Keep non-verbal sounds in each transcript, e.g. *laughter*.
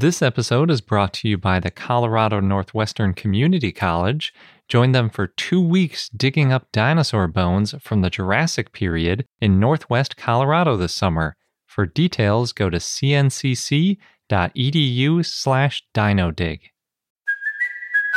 This episode is brought to you by the Colorado Northwestern Community College. Join them for two weeks digging up dinosaur bones from the Jurassic period in Northwest Colorado this summer. For details, go to cncc.edu slash dinodig.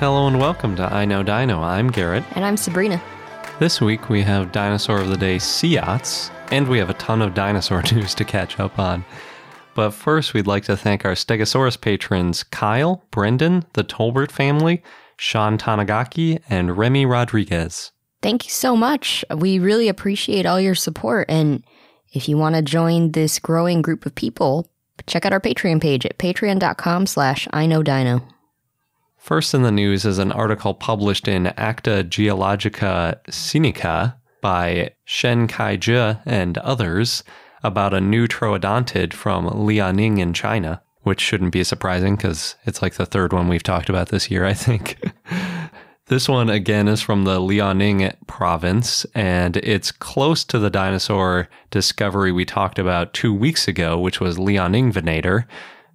Hello and welcome to I Know Dino. I'm Garrett. And I'm Sabrina. This week we have Dinosaur of the Day Seots, and we have a ton of dinosaur *laughs* news to catch up on. But first, we'd like to thank our Stegosaurus patrons Kyle, Brendan, the Tolbert family, Sean Tanagaki, and Remy Rodriguez. Thank you so much. We really appreciate all your support. And if you want to join this growing group of people, check out our Patreon page at patreon.com slash I know dino. First in the news is an article published in Acta Geologica Sinica by Shen Caizhi and others about a new troodontid from Liaoning in China, which shouldn't be surprising because it's like the third one we've talked about this year, I think. *laughs* this one again is from the Liaoning province, and it's close to the dinosaur discovery we talked about two weeks ago, which was Liaoningvenator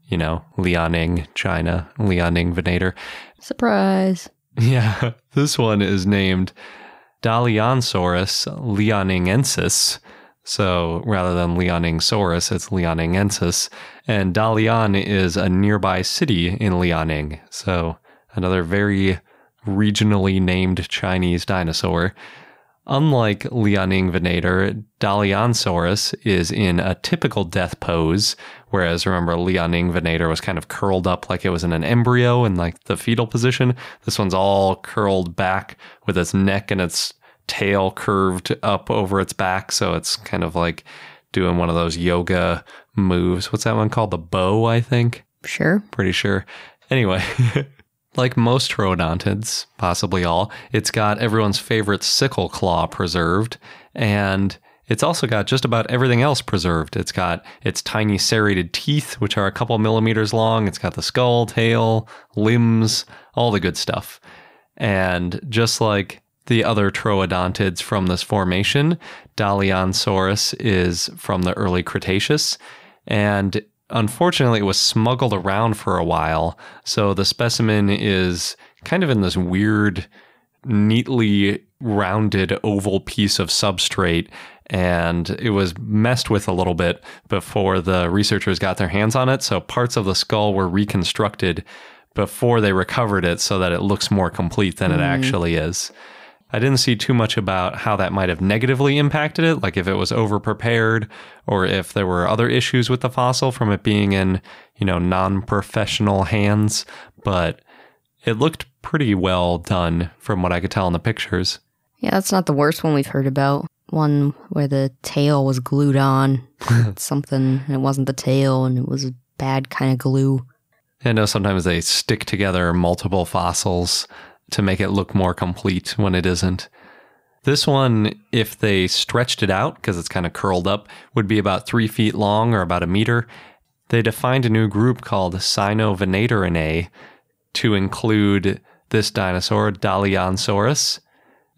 you know, Liaoning, China, Liaoningvenator. Surprise. *laughs* Yeah, this one is named Daliansaurus liaoningensis. So rather than Liaoningsaurus, it's Liaoningensis. And Dalian is a nearby city in Liaoning. So another very regionally named Chinese dinosaur. Unlike Liaoningvenator, Daliansaurus is in a typical death pose, whereas remember Liaoningvenator was kind of curled up like it was in an embryo in like the fetal position. This one's all curled back with its neck and its tail curved up over its back, so it's kind of like doing one of those yoga moves. What's that one called? The bow, I think. Sure. Pretty sure. Anyway, *laughs* Like most troodontids, possibly all, it's got everyone's favorite sickle claw preserved, and it's also got just about everything else preserved. It's got its tiny serrated teeth, which are a couple millimeters long. It's got the skull, tail, limbs, all the good stuff. And just like the other troodontids from this formation, Daliansaurus is from the early Cretaceous, and Unfortunately, it was smuggled around for a while, so the specimen is kind of in this weird, neatly rounded oval piece of substrate, and it was messed with a little bit before the researchers got their hands on it. So parts of the skull were reconstructed before they recovered it so that it looks more complete than mm. it actually is. I didn't see too much about how that might have negatively impacted it, like if it was overprepared or if there were other issues with the fossil from it being in, you know, non-professional hands, but it looked pretty well done from what I could tell in the pictures. Yeah, that's not the worst one we've heard about. One where the tail was glued on *laughs* something and it wasn't the tail and it was a bad kind of glue. I know sometimes they stick together multiple fossils to make it look more complete when it isn't. This one, if they stretched it out, because it's kind of curled up, would be about three feet long or about a meter. They defined a new group called Sinovenatorinae to include this dinosaur, Daliansaurus,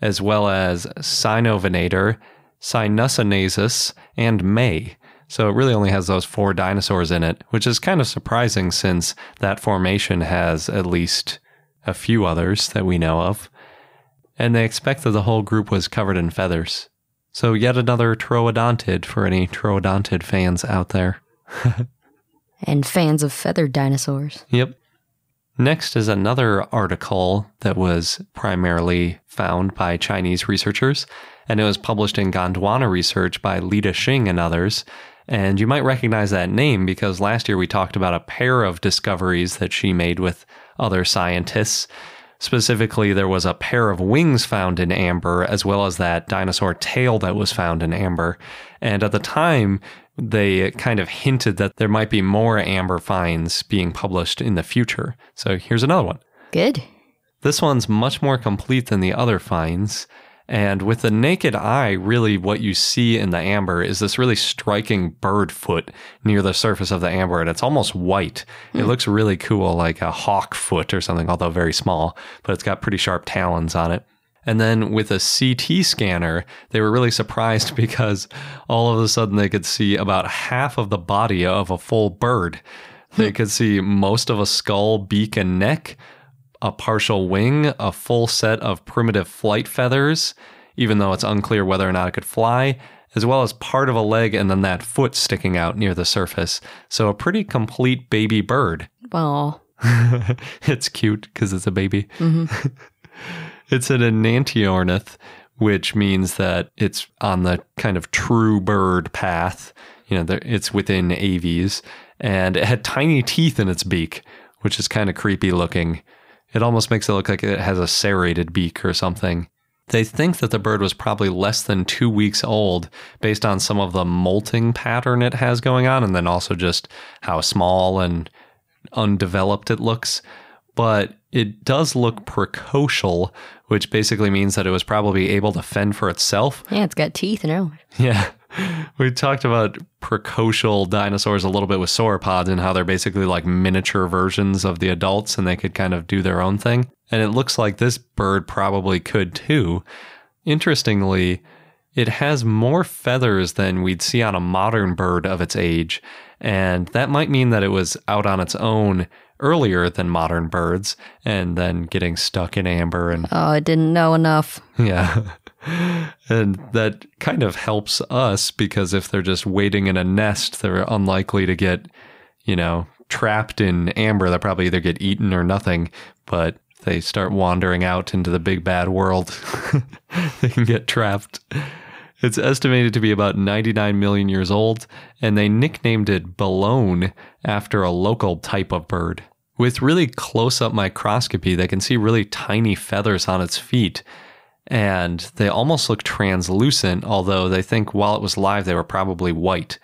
as well as Sinovenator, Sinusonasus, and Mei. So it really only has those four dinosaurs in it, which is kind of surprising since that formation has at least a few others that we know of, and they expect that the whole group was covered in feathers. So, yet another troodontid for any troodontid fans out there. *laughs* and fans of feathered dinosaurs. Yep. Next is another article that was primarily found by Chinese researchers, and it was published in Gondwana Research by Lida Xing and others. And you might recognize that name because last year we talked about a pair of discoveries that she made with other scientists. Specifically, there was a pair of wings found in amber, as well as that dinosaur tail that was found in amber. And at the time, they kind of hinted that there might be more amber finds being published in the future. So here's another one. Good. This one's much more complete than the other finds. And with the naked eye, really what you see in the amber is this really striking bird foot near the surface of the amber. And it's almost white. It hmm. looks really cool, like a hawk foot or something, although very small, but it's got pretty sharp talons on it. And then with a CT scanner, they were really surprised *laughs* because all of a sudden they could see about half of the body of a full bird. Hmm. They could see most of a skull, beak, and neck, a partial wing, a full set of primitive flight feathers, even though it's unclear whether or not it could fly, as well as part of a leg and then that foot sticking out near the surface. So a pretty complete baby bird. Well, *laughs* it's cute because it's a baby. Mm-hmm. *laughs* it's an enantiornith, which means that it's on the kind of true bird path. You know, it's within aves, and it had tiny teeth in its beak, which is kind of creepy looking. It almost makes it look like it has a serrated beak or something. They think that the bird was probably less than two weeks old based on some of the molting pattern it has going on, and then also just how small and undeveloped it looks. But it does look precocial, which basically means that it was probably able to fend for itself. yeah, it's got teeth and everything. Yeah. *laughs* We talked about precocial dinosaurs a little bit with sauropods and how they're basically like miniature versions of the adults and they could kind of do their own thing. And it looks like this bird probably could too. Interestingly, it has more feathers than we'd see on a modern bird of its age. And that might mean that it was out on its own earlier than modern birds and then getting stuck in amber and Oh, I didn't know enough. yeah. *laughs* And that kind of helps us because if they're just waiting in a nest, they're unlikely to get, you know, trapped in amber. They'll probably either get eaten or nothing. But if they start wandering out into the big bad world, *laughs* they can get trapped. It's estimated to be about 99 million years old, and they nicknamed it Belone after a local type of bird. With really close up microscopy, they can see really tiny feathers on its feet, and they almost look translucent, although they think while it was live, they were probably white.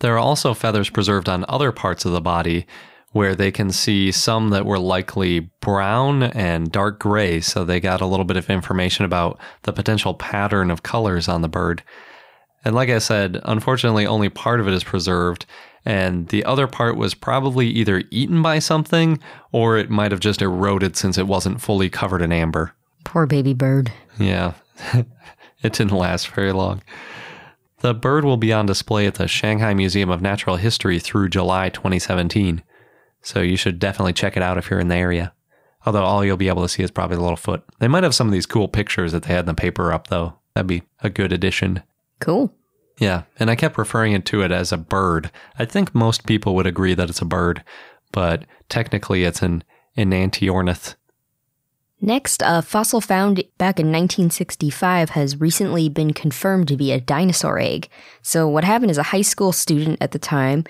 There are also feathers preserved on other parts of the body where they can see some that were likely brown and dark gray, so they got a little bit of information about the potential pattern of colors on the bird. And like I said, unfortunately, only part of it is preserved, and the other part was probably either eaten by something or it might have just eroded since it wasn't fully covered in amber. Poor baby bird. Yeah, *laughs* it didn't last very long. The bird will be on display at the Shanghai Museum of Natural History through July 2017. So you should definitely check it out if you're in the area. Although all you'll be able to see is probably the little foot. They might have some of these cool pictures that they had in the paper up, though. That'd be a good addition. Cool. Yeah, and I kept referring to it as a bird. I think most people would agree that it's a bird, but technically it's an enantiornith. Next, a fossil found back in 1965 has recently been confirmed to be a dinosaur egg. So, what happened is a high school student at the time,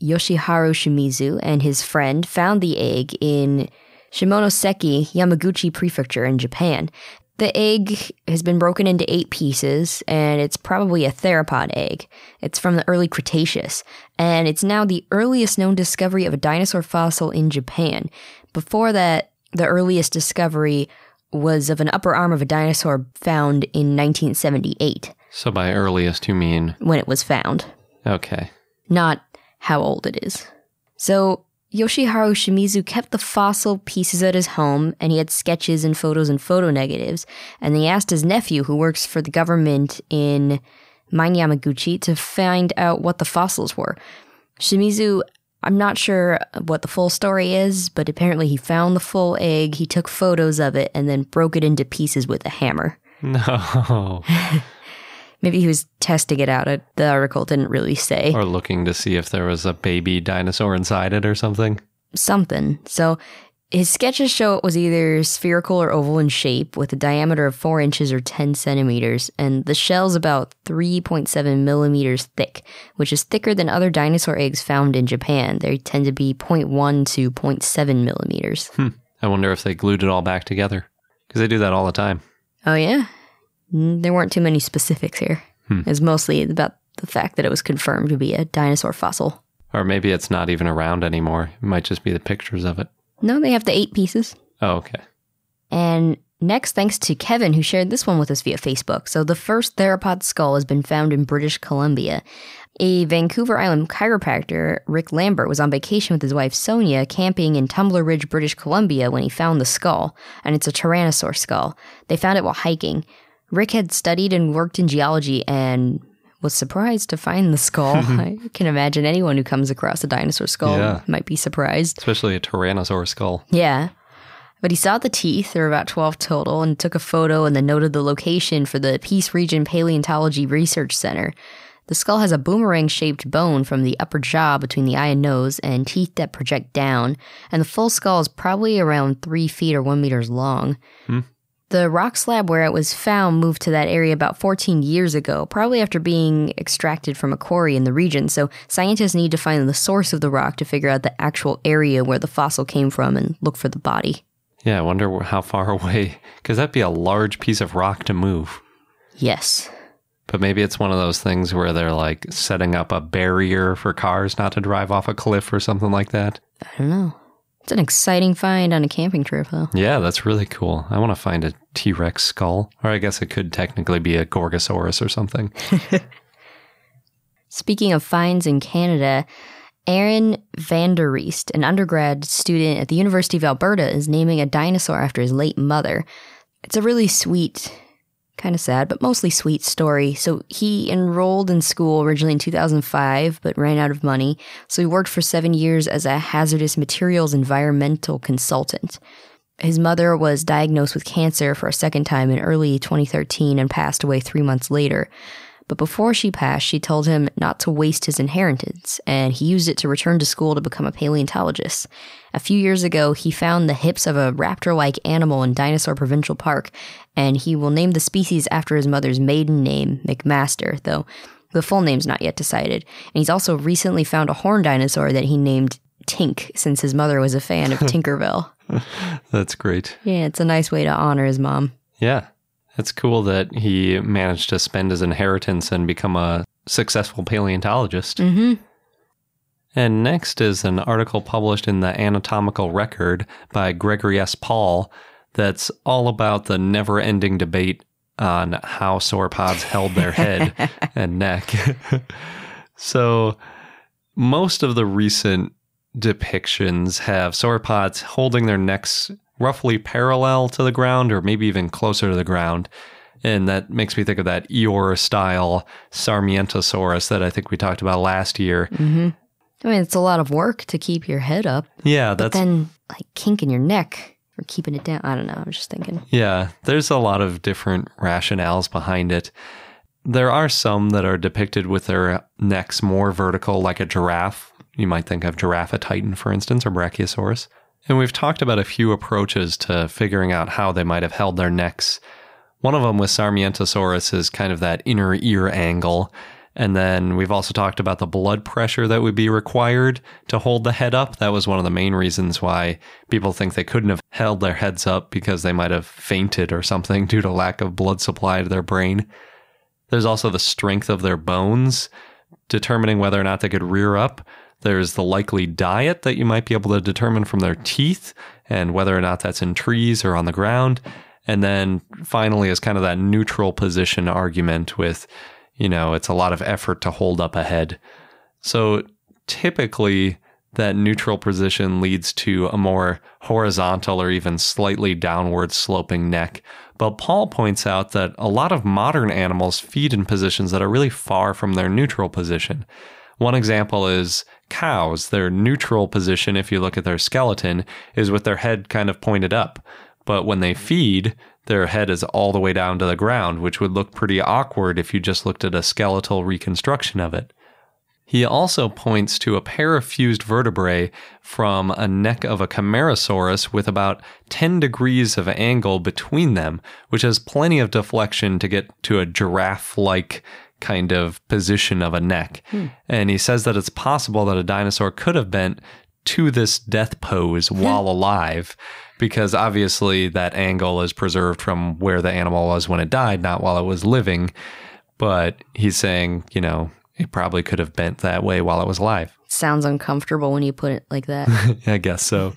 Yoshiharu Shimizu, and his friend found the egg in Shimonoseki, Yamaguchi Prefecture in Japan. The egg has been broken into eight pieces, and it's probably a theropod egg. It's from the early Cretaceous, and it's now the earliest known discovery of a dinosaur fossil in Japan. Before that, the earliest discovery was of an upper arm of a dinosaur found in 1978 So by earliest, you mean. when it was found, Okay. not how old it is. So, Yoshiharu Shimizu kept the fossil pieces at his home, and he had sketches and photos and photo negatives. And he asked his nephew, who works for the government in Mine Yamaguchi, to find out what the fossils were. Shimizu, I'm not sure what the full story is, but apparently he found the full egg, he took photos of it, and then broke it into pieces with a hammer. *laughs* No. Maybe he was testing it out. Uh, The article didn't really say. or looking to see if there was a baby dinosaur inside it or something. something. So His sketches show it was either spherical or oval in shape, with a diameter of 4 inches or 10 centimeters, and the shell's about 3.7 millimeters thick, which is thicker than other dinosaur eggs found in Japan. They tend to be 0.1 to 0.7 millimeters. Hmm. I wonder if they glued it all back together because they do that all the time. Oh, yeah? Mm, There weren't too many specifics here. It was mostly about the fact that it was confirmed to be a dinosaur fossil. Or maybe it's not even around anymore. It might just be the pictures of it. No, they have the eight pieces. Oh, okay. And next, thanks to Kevin, who shared this one with us via Facebook. So, the first theropod skull has been found in British Columbia. A Vancouver Island chiropractor, Rick Lambert, was on vacation with his wife Sonia camping in Tumbler Ridge, British Columbia when he found the skull, and it's a Tyrannosaur skull. They found it while hiking. Rick had studied and worked in geology and was surprised to find the skull. *laughs* I can imagine anyone who comes across a dinosaur skull Yeah. might be surprised. Especially a Tyrannosaur skull. Yeah. But he saw the teeth, there were about 12 total, and took a photo and then noted the location for the Peace Region Paleontology Research Center. The skull has a boomerang shaped bone from the upper jaw between the eye and nose and teeth that project down, and the full skull is probably around 3 feet or 1 meters long. Hmm. The rock slab where it was found moved to that area about 14 years ago, probably after being extracted from a quarry in the region. So scientists need to find the source of the rock to figure out the actual area where the fossil came from and look for the body. Yeah, I wonder how far *laughs* away, because that'd be a large piece of rock to move. Yes. But maybe it's one of those things where they're like setting up a barrier for cars not to drive off a cliff or something like that. I don't know. It's an exciting find on a camping trip, though. Yeah, that's really cool. I want to find a T Rex skull. Or I guess it could technically be a Gorgosaurus or something. *laughs* Speaking of finds in Canada, Aaron van der Reest, an undergrad student at the University of Alberta, is naming a dinosaur after his late mother. It's a really sweet, kind of sad, but mostly sweet story. So he enrolled in school originally in 2005, but ran out of money. So he worked for seven years as a hazardous materials environmental consultant. His mother was diagnosed with cancer for a second time in early 2013 and passed away three months later. But before she passed, she told him not to waste his inheritance, and he used it to return to school to become a paleontologist. A few years ago, he found the hips of a raptor like animal in Dinosaur Provincial Park, and he will name the species after his mother's maiden name, McMaster, though the full name's not yet decided. And he's also recently found a horned dinosaur that he named Tink, since his mother was a fan of *laughs* Tinkerbell. That's great. Yeah, it's a nice way to honor his mom. Yeah. It's cool that he managed to spend his inheritance and become a successful paleontologist. Mm-hmm. And next is an article published in the Anatomical Record by Gregory S. Paul that's all about the never ending debate on how sauropods held their head *laughs* and neck. *laughs* so, most of the recent depictions have sauropods holding their necks roughly parallel to the ground or maybe even closer to the ground. And that makes me think of that Eeyore style Sarmientosaurus that I think we talked about last year. Mm-hmm. I mean, it's a lot of work to keep your head up, Yeah, but that's then like kinking your neck or keeping it down. I don't know. I'm just thinking. Yeah, there's a lot of different rationales behind it. There are some that are depicted with their necks more vertical, like a giraffe. You might think of Giraffatitan, for instance, or Brachiosaurus. And we've talked about a few approaches to figuring out how they might have held their necks. One of them with Sarmientosaurus is kind of that inner ear angle. And then we've also talked about the blood pressure that would be required to hold the head up. That was one of the main reasons why people think they couldn't have held their heads up because they might have fainted or something *laughs* due to lack of blood supply to their brain. There's also the strength of their bones, determining whether or not they could rear up. There's the likely diet that you might be able to determine from their teeth and whether or not that's in trees or on the ground. And then finally is kind of that neutral position argument with, you know, it's a lot of effort to hold up a head. So typically, that neutral position leads to a more horizontal or even slightly downward sloping neck. But Paul points out that a lot of modern animals feed in positions that are really far from their neutral position. One example is cows. Their neutral position, if you look at their skeleton, is with their head kind of pointed up. But when they feed, their head is all the way down to the ground, which would look pretty awkward if you just looked at a skeletal reconstruction of it. He also points to a pair of fused vertebrae from a neck of a Camarasaurus with about 10 degrees of angle between them, which has plenty of deflection to get to a giraffe like kind of position of a neck. Hmm. And he says that it's possible that a dinosaur could have bent to this death pose hmm. while alive, because obviously that angle is preserved from where the animal was when it died, not while it was living. But he's saying, you know, it probably could have bent that way while it was alive. Sounds uncomfortable when you put it like that. *laughs* I guess so.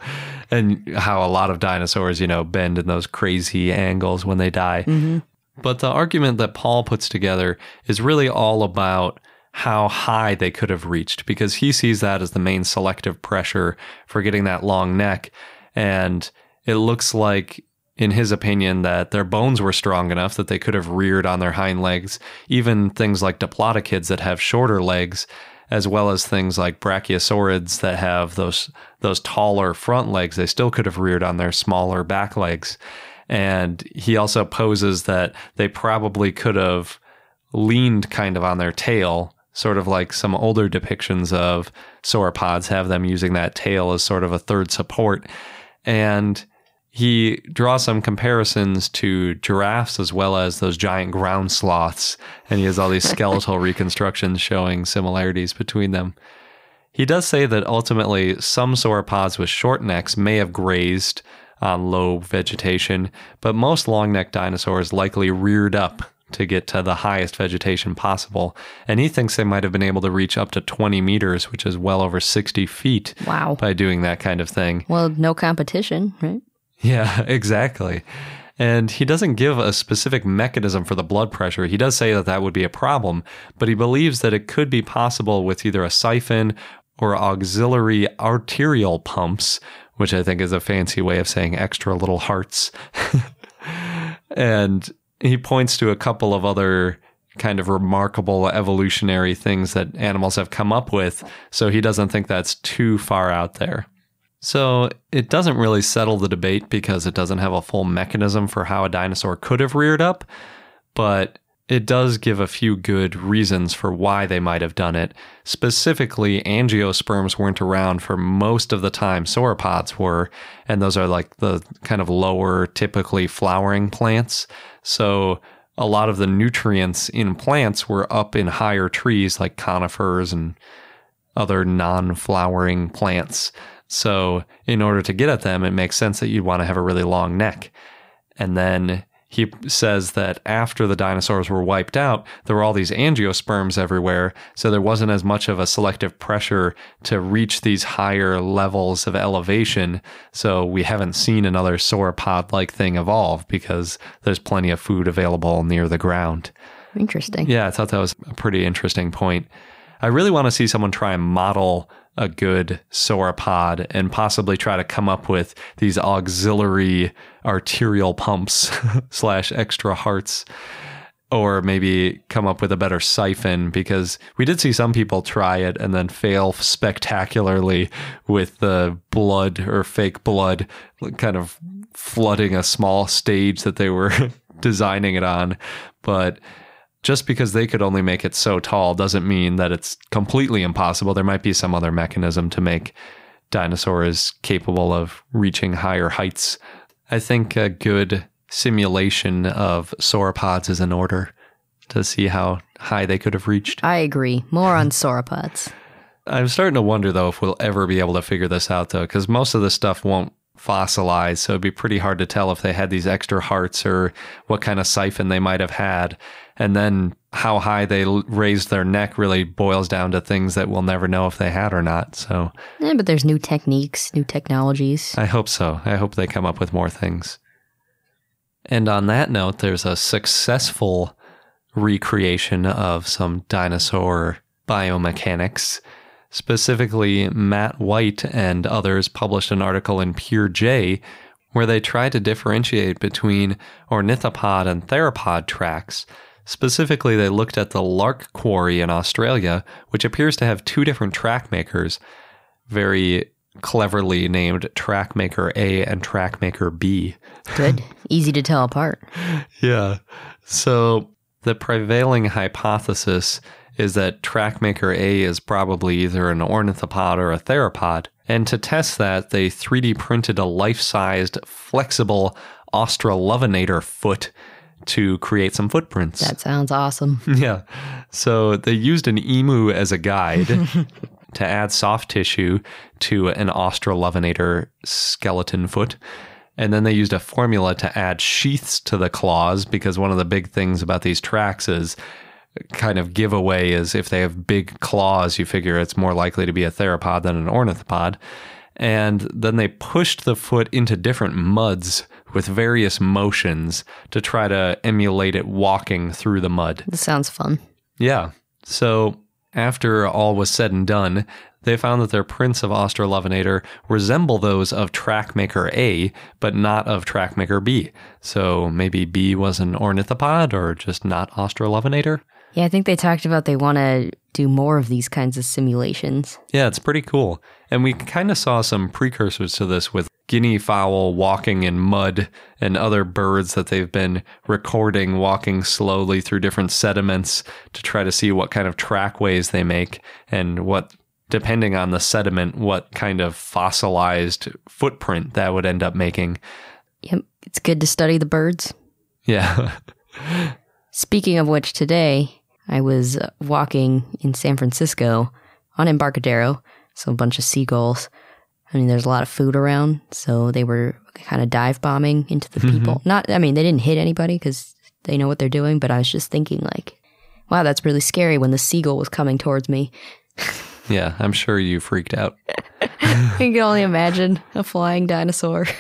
And how a lot of dinosaurs, you know, bend in those crazy angles when they die. Mm-hmm. But the argument that Paul puts together is really all about how high they could have reached because he sees that as the main selective pressure for getting that long neck. And it looks like, in his opinion, that their bones were strong enough that they could have reared on their hind legs. Even things like diplodocids that have shorter legs, as well as things like brachiosaurids that have those those taller front legs, they still could have reared on their smaller back legs. And he also poses that they probably could have leaned kind of on their tail, sort of like some older depictions of sauropods have them using that tail as sort of a third support. And he draws some comparisons to giraffes as well as those giant ground sloths. And he has all these skeletal *laughs* reconstructions showing similarities between them. He does say that ultimately some sauropods with short necks may have grazed on low vegetation, but most long necked dinosaurs likely reared up to get to the highest vegetation possible. And he thinks they might have been able to reach up to 20 meters, which is well over 60 feet Wow. by doing that kind of thing. Well, no competition, right? Yeah, *laughs* exactly. And he doesn't give a specific mechanism for the blood pressure. He does say that that would be a problem, but he believes that it could be possible with either a siphon or auxiliary arterial pumps, which I think is a fancy way of saying extra little hearts. *laughs* and he points to a couple of other kind of remarkable evolutionary things that animals have come up with, so he doesn't think that's too far out there. So it doesn't really settle the debate because it doesn't have a full mechanism for how a dinosaur could have reared up, but it does give a few good reasons for why they might have done it. Specifically, angiosperms weren't around for most of the time sauropods were, and those are like the kind of lower, typically flowering plants. So a lot of the nutrients in plants were up in higher trees like conifers and other non flowering plants. So, in order to get at them, it makes sense that you'd want to have a really long neck. And then he says that after the dinosaurs were wiped out, there were all these angiosperms everywhere. So, there wasn't as much of a selective pressure to reach these higher levels of elevation. So, we haven't seen another sauropod like thing evolve because there's plenty of food available near the ground. Interesting. Yeah, I thought that was a pretty interesting point. I really want to see someone try and model a good sauropod and possibly try to come up with these auxiliary arterial pumps *laughs* slash extra hearts or maybe come up with a better siphon because we did see some people try it and then fail spectacularly with the blood or fake blood kind of flooding a small stage that they were *laughs* designing it on. But just because they could only make it so tall doesn't mean that it's completely impossible. There might be some other mechanism to make dinosaurs capable of reaching higher heights. I think a good simulation of sauropods is in order to see how high they could have reached. I agree. More on sauropods. *laughs* I'm starting to wonder though if we'll ever be able to figure this out though, because most of this stuff won't fossilize, so it'd be pretty hard to tell if they had these extra hearts or what kind of siphon they might have had. And then how high they l- raised their neck really boils down to things that we'll never know if they had or not. So Eh, but there's new techniques, new technologies. I hope so. I hope they come up with more things. And on that note, there's a successful recreation of some dinosaur biomechanics. Specifically, Matt White and others published an article in PeerJ where they tried to differentiate between ornithopod and theropod tracks. Specifically, they looked at the Lark Quarry in Australia, which appears to have two different track makers, very cleverly named Track Maker A and Track Maker B. *laughs* Good. Easy to tell apart. Yeah. So the prevailing hypothesis is that Trackmaker A is probably either an ornithopod or a theropod. And to test that, they 3D printed a life sized, flexible Australovenator foot to create some footprints. That sounds awesome. *laughs* Yeah. So they used an emu as a guide *laughs* to add soft tissue to an Australovenator skeleton foot. And then they used a formula to add sheaths to the claws because one of the big things about these tracks is kind of giveaway is if they have big claws, you figure it's more likely to be a theropod than an ornithopod. And then they pushed the foot into different muds with various motions to try to emulate it walking through the mud. This sounds fun. Yeah. So after all was said and done, they found that their prints of Australovenator resemble those of Trackmaker A, but not of Trackmaker B. So maybe B was an ornithopod or just not Australovenator. Yeah, I think they talked about they want to do more of these kinds of simulations. Yeah, it's pretty cool. And we kind of saw some precursors to this with guinea fowl walking in mud and other birds that they've been recording walking slowly through different sediments to try to see what kind of trackways they make and what depending on the sediment what kind of fossilized footprint that would end up making. Yep, it's good to study the birds. Yeah. *laughs* Speaking of which, today I was walking in San Francisco on Embarcadero, so a bunch of seagulls. I mean, there's a lot of food around, so they were kind of dive bombing into the mm-hmm. people. Not, I mean, they didn't hit anybody because they know what they're doing, but I was just thinking, like, wow, that's really scary when the seagull was coming towards me. *laughs* yeah, I'm sure you freaked out. *laughs* I can only imagine a flying dinosaur. *laughs*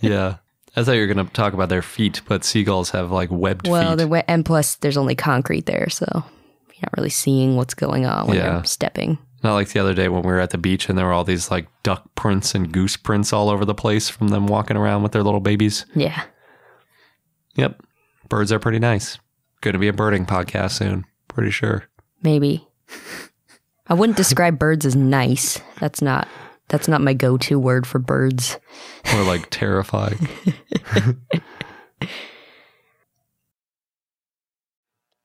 Yeah. I thought you were going to talk about their feet, but seagulls have like webbed Well, feet. the we- and plus there's only concrete there, so you're not really seeing what's going on when Yeah. you're stepping. Not like the other day when we were at the beach and there were all these like duck prints and goose prints all over the place from them walking around with their little babies. Yeah. Yep. Birds are pretty nice. Going to be a birding podcast soon. Pretty sure. Maybe. I wouldn't *laughs* describe birds as nice. That's not that's not my go-to word for birds. Or like terrifying. *laughs*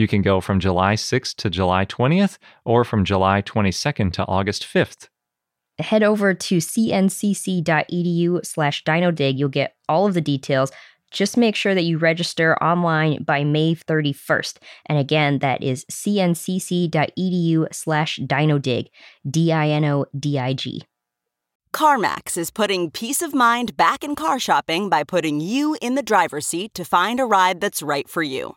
You can go from July 6th to July 20th or from July 22nd to August 5th. Head over to cncc.edu slash dinodig. You'll get all of the details. Just make sure that you register online by May 31st. And again, that is cncc.edu slash dinodig, D I N O D I G. CarMax is putting peace of mind back in car shopping by putting you in the driver's seat to find a ride that's right for you.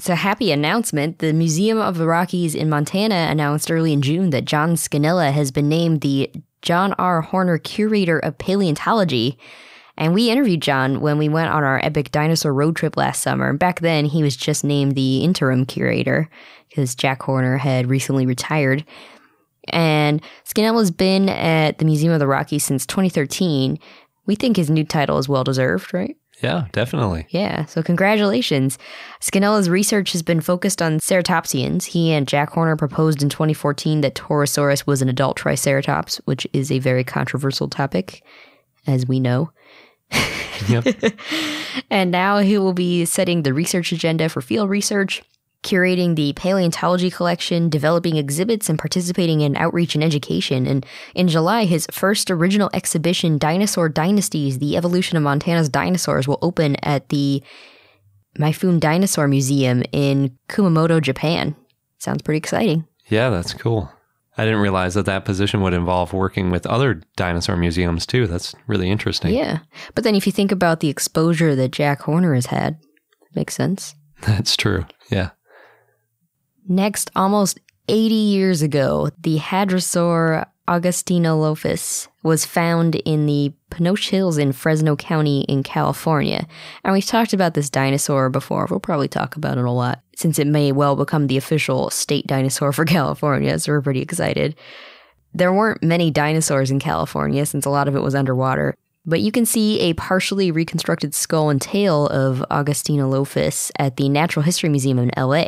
It's a happy announcement. The Museum of the Rockies in Montana announced early in June that John Scannella has been named the John R. Horner Curator of Paleontology. And we interviewed John when we went on our epic dinosaur road trip last summer. Back then, he was just named the interim curator because Jack Horner had recently retired. And Scannella's been at the Museum of the Rockies since 2013. We think his new title is well deserved, right? Yeah, definitely. Yeah, so congratulations. Scannella's research has been focused on ceratopsians. He and Jack Horner proposed in 2014 that Torosaurus was an adult triceratops, which is a very controversial topic, as we know. Yep. *laughs* And now he will be setting the research agenda for field research, curating the paleontology collection, developing exhibits, and participating in outreach and education. And in July, his first original exhibition, Dinosaur Dynasties The Evolution of Montana's Dinosaurs, will open at the Mifune Dinosaur Museum in Kumamoto, Japan. Sounds pretty exciting. yeah, that's cool. I didn't realize that that position would involve working with other dinosaur museums too. That's really interesting. Yeah. But then if you think about the exposure that Jack Horner has had, makes sense. *laughs* That's true. Yeah. Next, almost 80 years ago, the hadrosaur Augustynolophus was found in the Panoche Hills in Fresno County in California. And we've talked about this dinosaur before. We'll probably talk about it a lot since it may well become the official state dinosaur for *laughs* California, so we're pretty excited. There weren't many dinosaurs in California since a lot of it was underwater. But you can see a partially reconstructed skull and tail of Augustynolophus at the Natural History Museum in LA.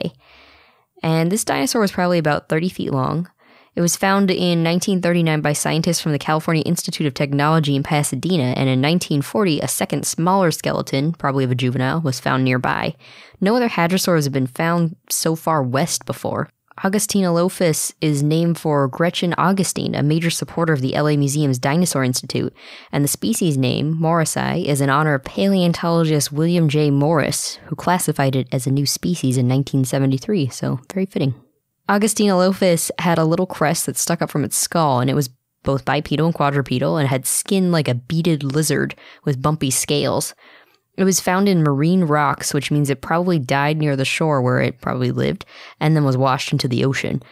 And this dinosaur was probably about 30 feet long. It was found in 1939 by scientists from the California Institute of Technology in Pasadena, and in 1940, a second smaller skeleton, probably of a juvenile, was found nearby. No other hadrosaurs have been found so far west before. Augustynolophus is named for Gretchen Augustyn, a major supporter of the LA Museum's Dinosaur Institute, and the species name, Morrisii, is in honor of paleontologist William J. Morris, who classified it as a new species in 1973, so very fitting. Augustynolophus had a little crest that stuck up from its skull, and it was both bipedal and quadrupedal, and had skin like a beaded lizard with bumpy scales. It was found in marine rocks, which means it probably died near the shore where it probably lived, and then was washed into the ocean.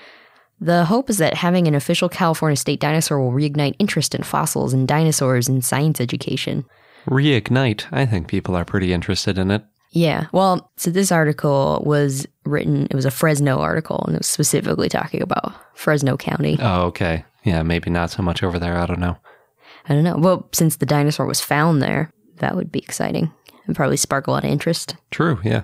The hope is that having an official California state dinosaur will reignite interest in fossils and dinosaurs in science education. Reignite. I think people are pretty interested in it. Yeah, well, so this article was written, it was a Fresno article, and it was specifically talking about Fresno County. Oh, okay. Yeah, maybe not so much over there. I don't know. I don't know. Well, since the dinosaur was found there, that would be exciting and probably spark a lot of interest. True. Yeah.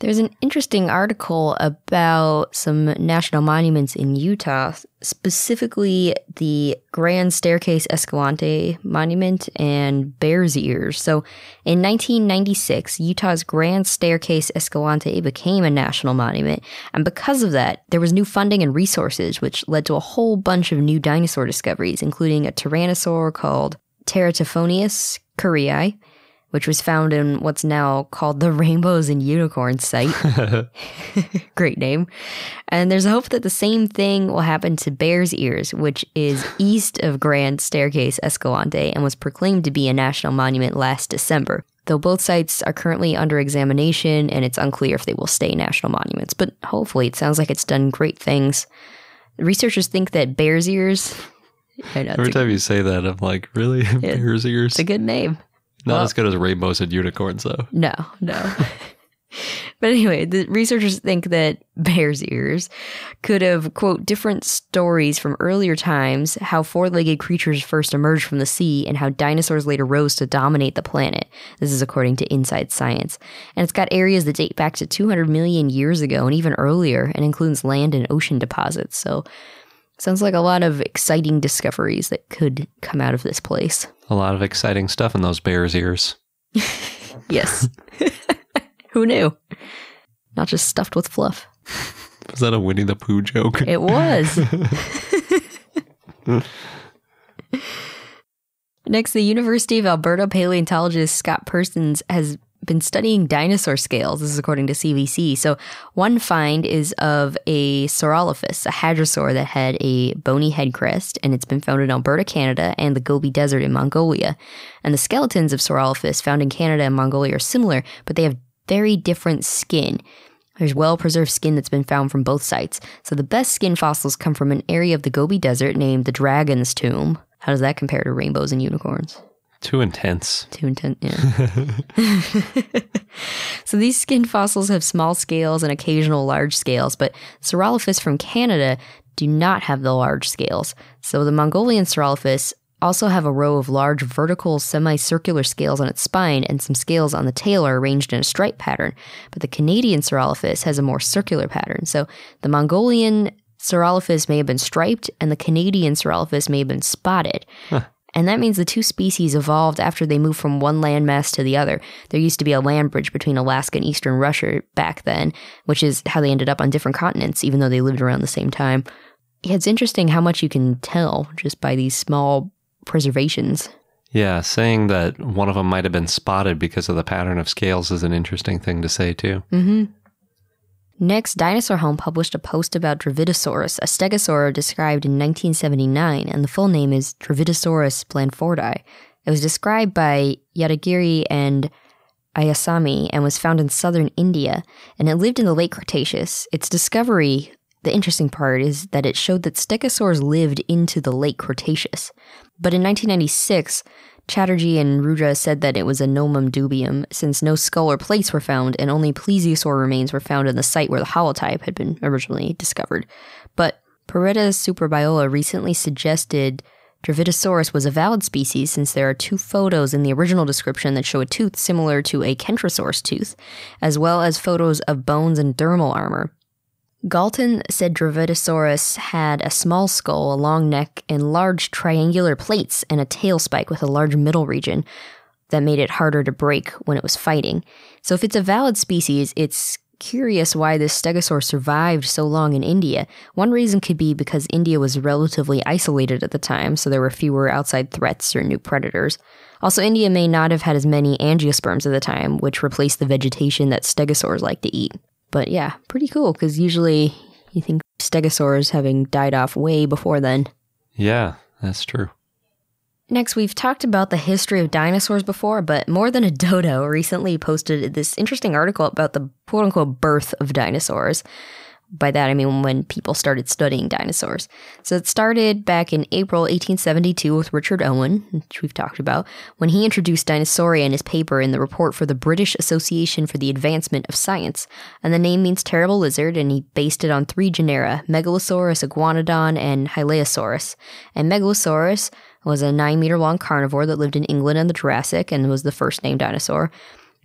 There's an interesting article about some national monuments in Utah, specifically the Grand Staircase Escalante Monument and Bears Ears. So in 1996, Utah's Grand Staircase Escalante became a national monument. And because of that, there was new funding and resources, which led to a whole bunch of new dinosaur discoveries, including a tyrannosaur called Teratophoneus curriei, which was found in what's now called the Rainbows and Unicorns site. *laughs* *laughs* Great name. And there's a hope that the same thing will happen to Bear's Ears, which is east of Grand Staircase Escalante and was proclaimed to be a national monument last December. Though both sites are currently under examination and it's unclear if they will stay national monuments, but hopefully it sounds like it's done great things. Researchers think that Bear's Ears. Every time you say that, I'm like, really? *laughs* Bears ears? it's a good name. Not as good as rainbows and unicorns, though. No, no. *laughs* but anyway, the researchers think that bear's ears could have, quote, different stories from earlier times, how four legged creatures first emerged from the sea, and how dinosaurs later rose to dominate the planet. This is according to Inside Science. And it's got areas that date back to 200 million years ago and even earlier, and includes land and ocean deposits. So, sounds like a lot of exciting discoveries that could come out of this place. A lot of exciting stuff in those bears' ears. *laughs* Yes. *laughs* Who knew? Not just stuffed with fluff. Was that a Winnie the Pooh joke? It was. *laughs* Next, the University of Alberta paleontologist Scott Persons has been studying dinosaur scales. This is according to CBC. So, one find is of a Saurolophus, a hadrosaur that had a bony head crest, and it's been found in Alberta, Canada, and the Gobi Desert in Mongolia. And the skeletons of Saurolophus found in Canada and Mongolia are similar, but they have very different skin. There's well preserved skin that's been found from both sites. So the best skin fossils come from an area of the Gobi Desert named the Dragon's Tomb. How does that compare to rainbows and unicorns? Too intense. Too intense, yeah. *laughs* so these skin fossils have small scales and occasional large scales, but Saurolophus from Canada do not have the large scales. So the Mongolian Saurolophus also have a row of large vertical semicircular scales on its spine and some scales on the tail are arranged in a stripe pattern. But the Canadian Saurolophus has a more circular pattern. So the Mongolian Saurolophus may have been striped and the Canadian Saurolophus may have been spotted. And that means the two species evolved after they moved from one landmass to the other. There used to be a land bridge between Alaska and eastern Russia back then, which is how they ended up on different continents, even though they lived around the same time. Yeah, it's interesting how much you can tell just by these small preservations. Yeah, saying that one of them might have been spotted because of the pattern of scales is an interesting thing to say, too. Mm-hmm. Next, Dinosaur Home published a post about Dravidosaurus, a stegosaur described in 1979, and the full name is Dravidosaurus blandfordi. It was described by Yadagiri and Ayyasami and was found in southern India, and it lived in the late Cretaceous. Its discovery, the interesting part, is that it showed that stegosaurs lived into the late Cretaceous. But in 1996, Chatterjee and Rudra said that it was a nomen dubium since no skull or plates were found and only plesiosaur remains were found in the site where the holotype had been originally discovered. But Pereda Suberbiola recently suggested Dravidosaurus was a valid species since there are two photos in the original description that show a tooth similar to a Kentrosaurus tooth, as well as photos of bones and dermal armor. Galton said Dravidosaurus had a small skull, a long neck, and large triangular plates, and a tail spike with a large middle region that made it harder to break when it was fighting. So, if it's a valid species, it's curious why this stegosaur survived so long in India. One reason could be because India was relatively isolated at the time, so there were fewer outside threats or new predators. Also, India may not have had as many angiosperms at the time, which replaced the vegetation that stegosaurs like to eat. But yeah, pretty cool because usually you think stegosaurs having died off way before then. Yeah, that's true. Next, we've talked about the history of dinosaurs before, but More Than a Dodo recently posted this interesting article about the quote unquote birth of dinosaurs. By that, I mean when people started studying dinosaurs. So it started back in April 1872 with Richard Owen, which we've talked about, when he introduced Dinosauria in his paper in the report for the British Association for the Advancement of Science. And the name means terrible lizard, and he based it on three genera Megalosaurus, Iguanodon, and Hylaeosaurus. And Megalosaurus was a nine meter long carnivore that lived in England in the Jurassic and was the first named dinosaur.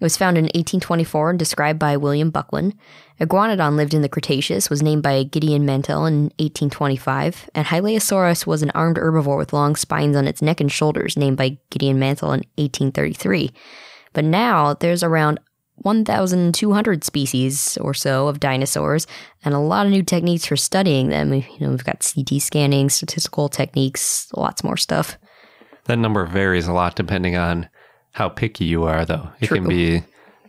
It was found in 1824 and described by William Buckland. Iguanodon lived in the Cretaceous, was named by Gideon Mantell in 1825, and Hylaeosaurus was an armed herbivore with long spines on its neck and shoulders, named by Gideon Mantell in 1833. But now there's around 1,200 species or so of dinosaurs, and a lot of new techniques for studying them. You know, we've got CT scanning, statistical techniques, lots more stuff. That number varies a lot depending on how picky you are, though. It True. can be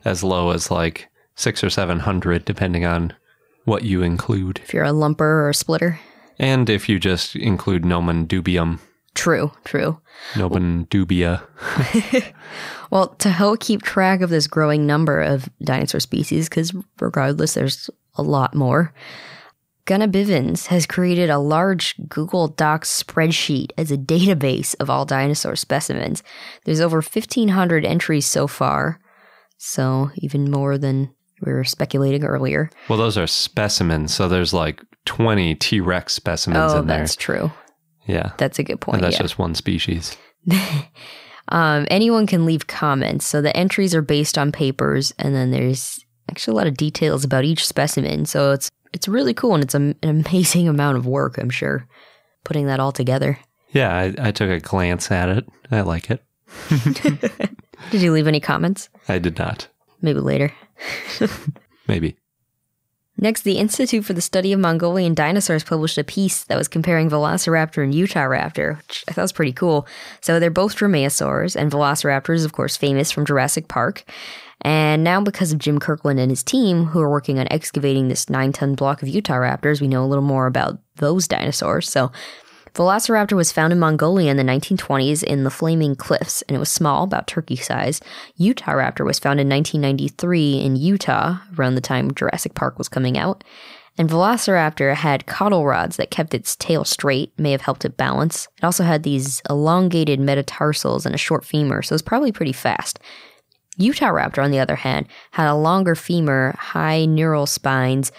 as low as like six or seven hundred, depending on what you include, If you're a lumper or a splitter. and if you just include nomen dubium, True, true. nomen dubia. *laughs* Well, to help keep track of this growing number of dinosaur species, because regardless, there's a lot more, Gunnar Bivens has created a large Google Docs spreadsheet as a database of all dinosaur specimens. There's over 1,500 entries so far, so even more than we were speculating earlier. Well, those are specimens, so there's like twenty T Rex specimens oh, in there. that's true. Yeah, That's a good point. and that's yeah. just one species. *laughs* Um, anyone can leave comments. So the entries are based on papers, and then there's actually a lot of details about each specimen. So it's it's really cool, and it's a, an amazing *laughs* amount of work. I'm sure putting that all together. Yeah, I, I took a glance at it. I like it. *laughs* Did you leave any comments? I did not. Maybe later. Maybe. Next, the Institute for the Study of Mongolian Dinosaurs published a piece that was comparing Velociraptor and Utahraptor, which I thought was pretty cool. So they're both dromaeosaurs, and Velociraptor is, of course, famous from Jurassic Park. And now, because of Jim Kirkland and his team, who are working on excavating this nine ton block of Utahraptors, we know a little more about those dinosaurs. So, Velociraptor was found in Mongolia in the 1920s in the Flaming Cliffs, and it was small, about turkey size. Utahraptor was found in 1993 in Utah, around the time Jurassic Park was coming out. And Velociraptor had caudal rods that kept its tail straight, may have helped it balance. It also had these elongated metatarsals and a short femur, so it was probably pretty fast. Utahraptor, on the other hand, had a longer femur, high neural spines,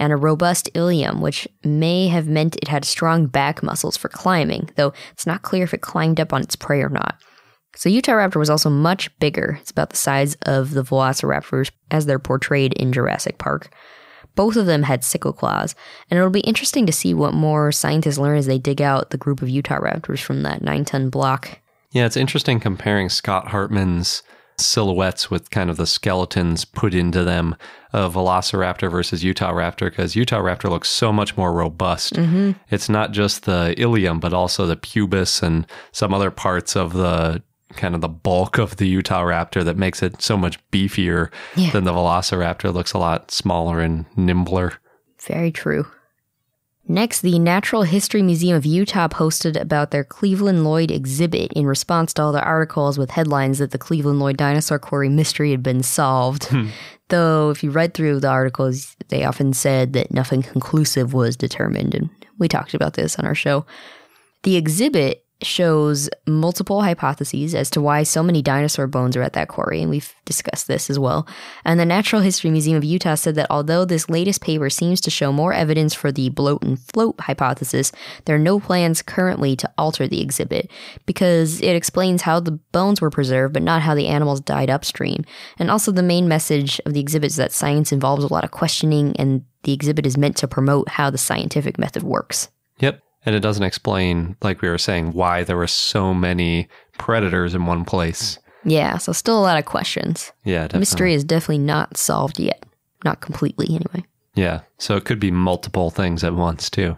and a robust ilium, which may have meant it had strong back muscles for climbing, though it's not clear if it climbed up on its prey or not. So Utahraptor was also much bigger. It's about the size of the velociraptors as they're portrayed in Jurassic Park. Both of them had sickle claws, and it'll be interesting to see what more scientists learn as they dig out the group of Utahraptors from that nine ton block. Yeah, it's interesting comparing Scott Hartman's silhouettes with kind of the skeletons put into them of Velociraptor versus Utah Raptor because Utah Raptor looks so much more robust. Mm-hmm. It's not just the ilium, but also the pubis and some other parts of the kind of the bulk of the Utah Raptor that makes it so much beefier Yeah. than the Velociraptor. It looks a lot smaller and nimbler. Very true. Next, the Natural History Museum of Utah posted about their Cleveland Lloyd exhibit in response to all the articles with headlines that the Cleveland Lloyd dinosaur quarry mystery had been solved. Hmm. Though, if you read through the articles, they often said that nothing conclusive was determined, and we talked about this on our show. The exhibit shows multiple hypotheses as to why so many dinosaur bones are at that quarry, and we've discussed this as well. And the Natural History Museum of Utah said that although this latest paper seems to show more evidence for the bloat and float hypothesis, there are no plans currently to alter the exhibit because it explains how the bones were preserved, but not how the animals died upstream. And also, the main message of the exhibit is that science involves a lot of questioning, and the exhibit is meant to promote how the scientific method works. And it doesn't explain, like we were saying, why there were so many predators in one place. Yeah, so still a lot of questions. Yeah, definitely. mystery is definitely not solved yet. Not completely, anyway. Yeah. So it could be multiple things at once, too.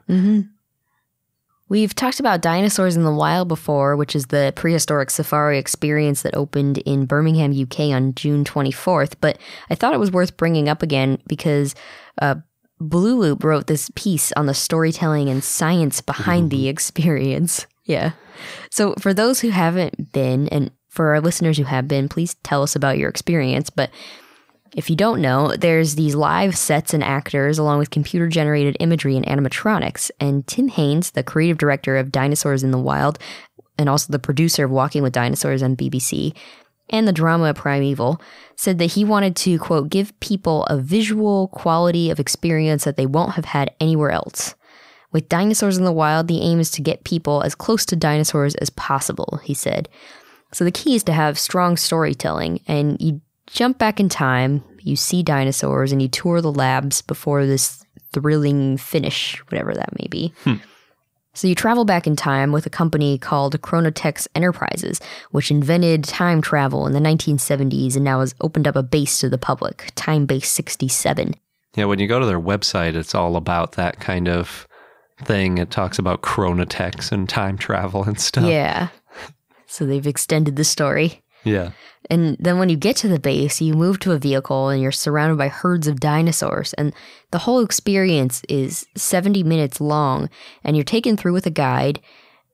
We've talked about Dinosaurs in the Wild before, which is the prehistoric safari experience that opened in Birmingham, UK on June 24th, but I thought it was worth bringing up again because uh, Blooloop wrote this piece on the storytelling and science behind the mm-hmm. experience. *laughs* Yeah. So for those who haven't been, and for our listeners who have been, please tell us about your experience. But if you don't know, there's these live sets and actors along with computer generated imagery and animatronics. And Tim Haines, the creative director of Dinosaurs in the Wild, and also the producer of Walking with Dinosaurs on BBC, and the drama Primeval, said that he wanted to, quote, give people a visual quality of experience that they won't have had anywhere else. With Dinosaurs in the Wild, the aim is to get people as close to dinosaurs as possible, he said. So the key is to have strong storytelling, and you jump back in time, you see dinosaurs, and you tour the labs before this thrilling finish, whatever that may be. Hmm. So you travel back in time with a company called Chronotex Enterprises, which invented time travel in the 1970s and now has opened up a base to the public, Time Base 67. Yeah, when you go to their website, it's all about that kind of thing. It talks about chronotex and time travel and stuff. Yeah. So they've extended the story. Yeah. And then when you get to the base, you move to a vehicle and you're surrounded by herds of dinosaurs. And the whole experience is 70 minutes long. And you're taken through with a guide.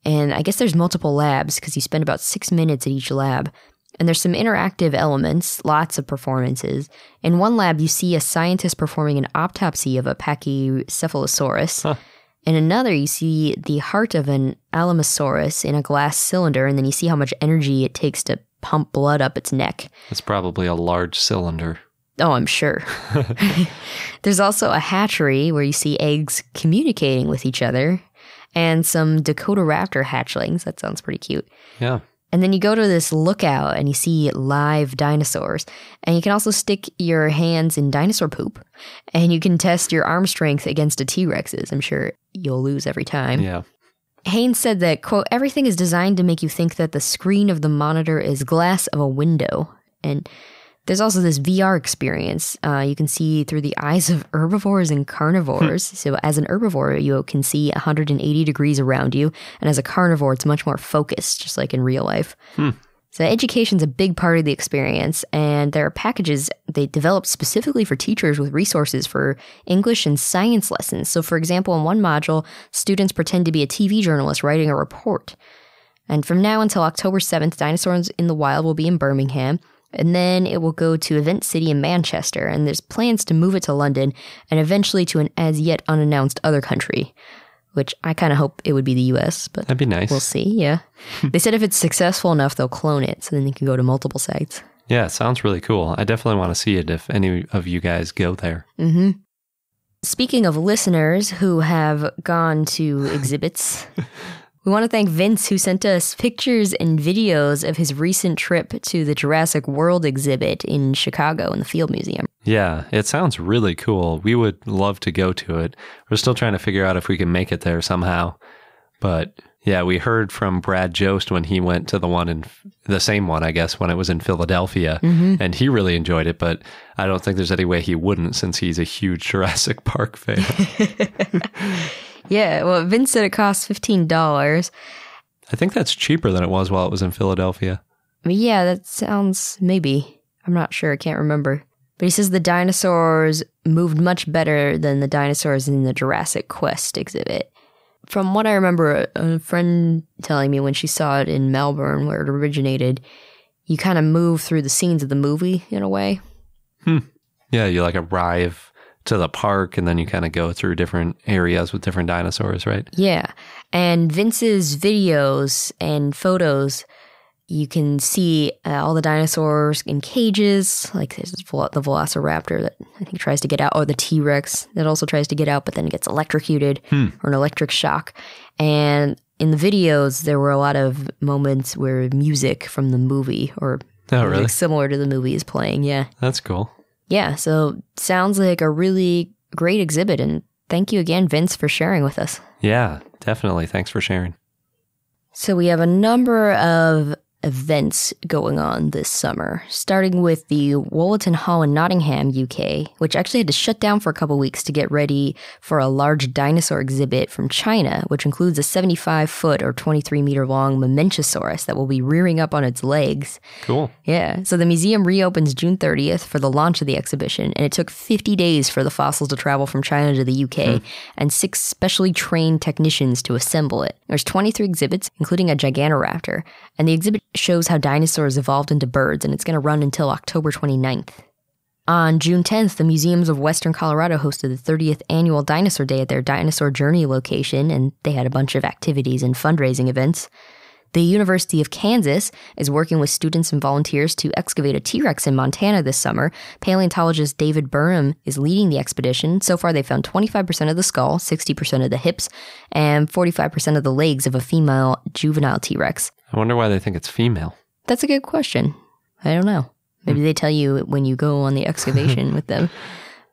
And I guess there's multiple labs because you spend about six minutes at each lab. And there's some interactive elements, lots of performances. In one lab, you see a scientist performing an autopsy of a Pachycephalosaurus. In another, you see the heart of an Alamosaurus in a glass cylinder, and then you see how much energy it takes to pump blood up its neck. It's probably a large cylinder. Oh, I'm sure. *laughs* *laughs* There's also a hatchery where you see eggs communicating with each other, and some Dakota raptor hatchlings. That sounds pretty cute. Yeah. And then you go to this lookout and you see live dinosaurs. And you can also stick your hands in dinosaur poop. And you can test your arm strength against a T Rex's. I'm sure you'll lose every time. Yeah. Haines said that, quote, everything is designed to make you think that the screen of the monitor is glass of a window. And there's also this VR experience. Uh, you can see through the eyes of *laughs* herbivores and carnivores. so, as an herbivore, you can see 180 degrees around you. And as a carnivore, it's much more focused, just like in real life. So, education's a big part of the experience. And there are packages they developed specifically for teachers with resources for English and science lessons. So, for example, in one module, students pretend to be a TV journalist writing a report. And from now until October 7th, Dinosaurs in the Wild will be in Birmingham. And then it will go to Event City in Manchester, and there's plans to move it to London and eventually to an as yet unannounced other country, which I kind of hope it would be the US, but That'd be nice. we'll see. Yeah. *laughs* they said if it's successful enough, they'll clone it so then they can go to multiple sites. Yeah, sounds really cool. I definitely want to see it if any of you guys go there. hmm Speaking of listeners who have gone to *laughs* exhibits, we want to thank Vince who sent us pictures and videos of his recent trip to the Jurassic World exhibit in Chicago in the Field Museum. Yeah, it sounds really cool. We would love to go to it. We're still trying to figure out if we can make it there somehow. But yeah, we heard from Brad Jost when he went to the one in the same one, I guess, when it was in Philadelphia, mm-hmm. and he really enjoyed it. But I don't think there's any way he wouldn't since he's a huge *laughs* Jurassic Park fan. *laughs* Yeah, well, Vince said it costs $15. I think that's cheaper than it was while it was in Philadelphia. But yeah, that sounds maybe. I'm not sure. I can't remember. But he says the dinosaurs moved much better than the dinosaurs in the Jurassic Quest exhibit. From what I remember, a friend telling me when she saw it in Melbourne, where it originated, you kind of move through the scenes of the movie in a way. Hmm. Yeah, you like arrive to the park and then you kind of go through different areas with different dinosaurs, right? Yeah. And Vince's videos and photos, you can see uh, all the dinosaurs in cages, like there's vel- the velociraptor that I think tries to get out, or the T Rex that also tries to get out, but then gets electrocuted or an electric shock. And in the videos, there were a lot of moments where music from the movie or Oh, really? similar to the movie is playing. Yeah. That's cool. Yeah. So sounds like a really great exhibit. And thank you again, Vince, for sharing with us. Yeah, definitely. Thanks for sharing. So we have a number of events going on this summer, starting with the Wollaton Hall in Nottingham, UK, which actually had to shut down for a couple weeks to get ready for a large dinosaur exhibit from China, which includes a 75 foot or 23 meter long Mamenchisaurus that will be rearing up on its legs. Cool. Yeah. So the museum reopens June 30th for the launch of the exhibition, and it took 50 days for the fossils to travel from China to the UK hmm. and six specially trained technicians to assemble it. There's 23 exhibits, including a Gigantoraptor, and the exhibit shows how dinosaurs evolved into birds, and it's going to run until October 29th. On June 10th, the Museums of Western Colorado hosted the 30th annual Dinosaur Day at their Dinosaur Journey location, and they had a bunch of activities and fundraising events. The University of Kansas is working with students and volunteers to excavate a T Rex in Montana this summer. Paleontologist David Burnham is leading the expedition. So far, they found 25% of the skull, 60% of the hips, and 45% of the legs of a female juvenile T Rex. I wonder why they think it's female. That's a good question. I don't know. Maybe hmm. they tell you when you go on the *laughs* excavation with them.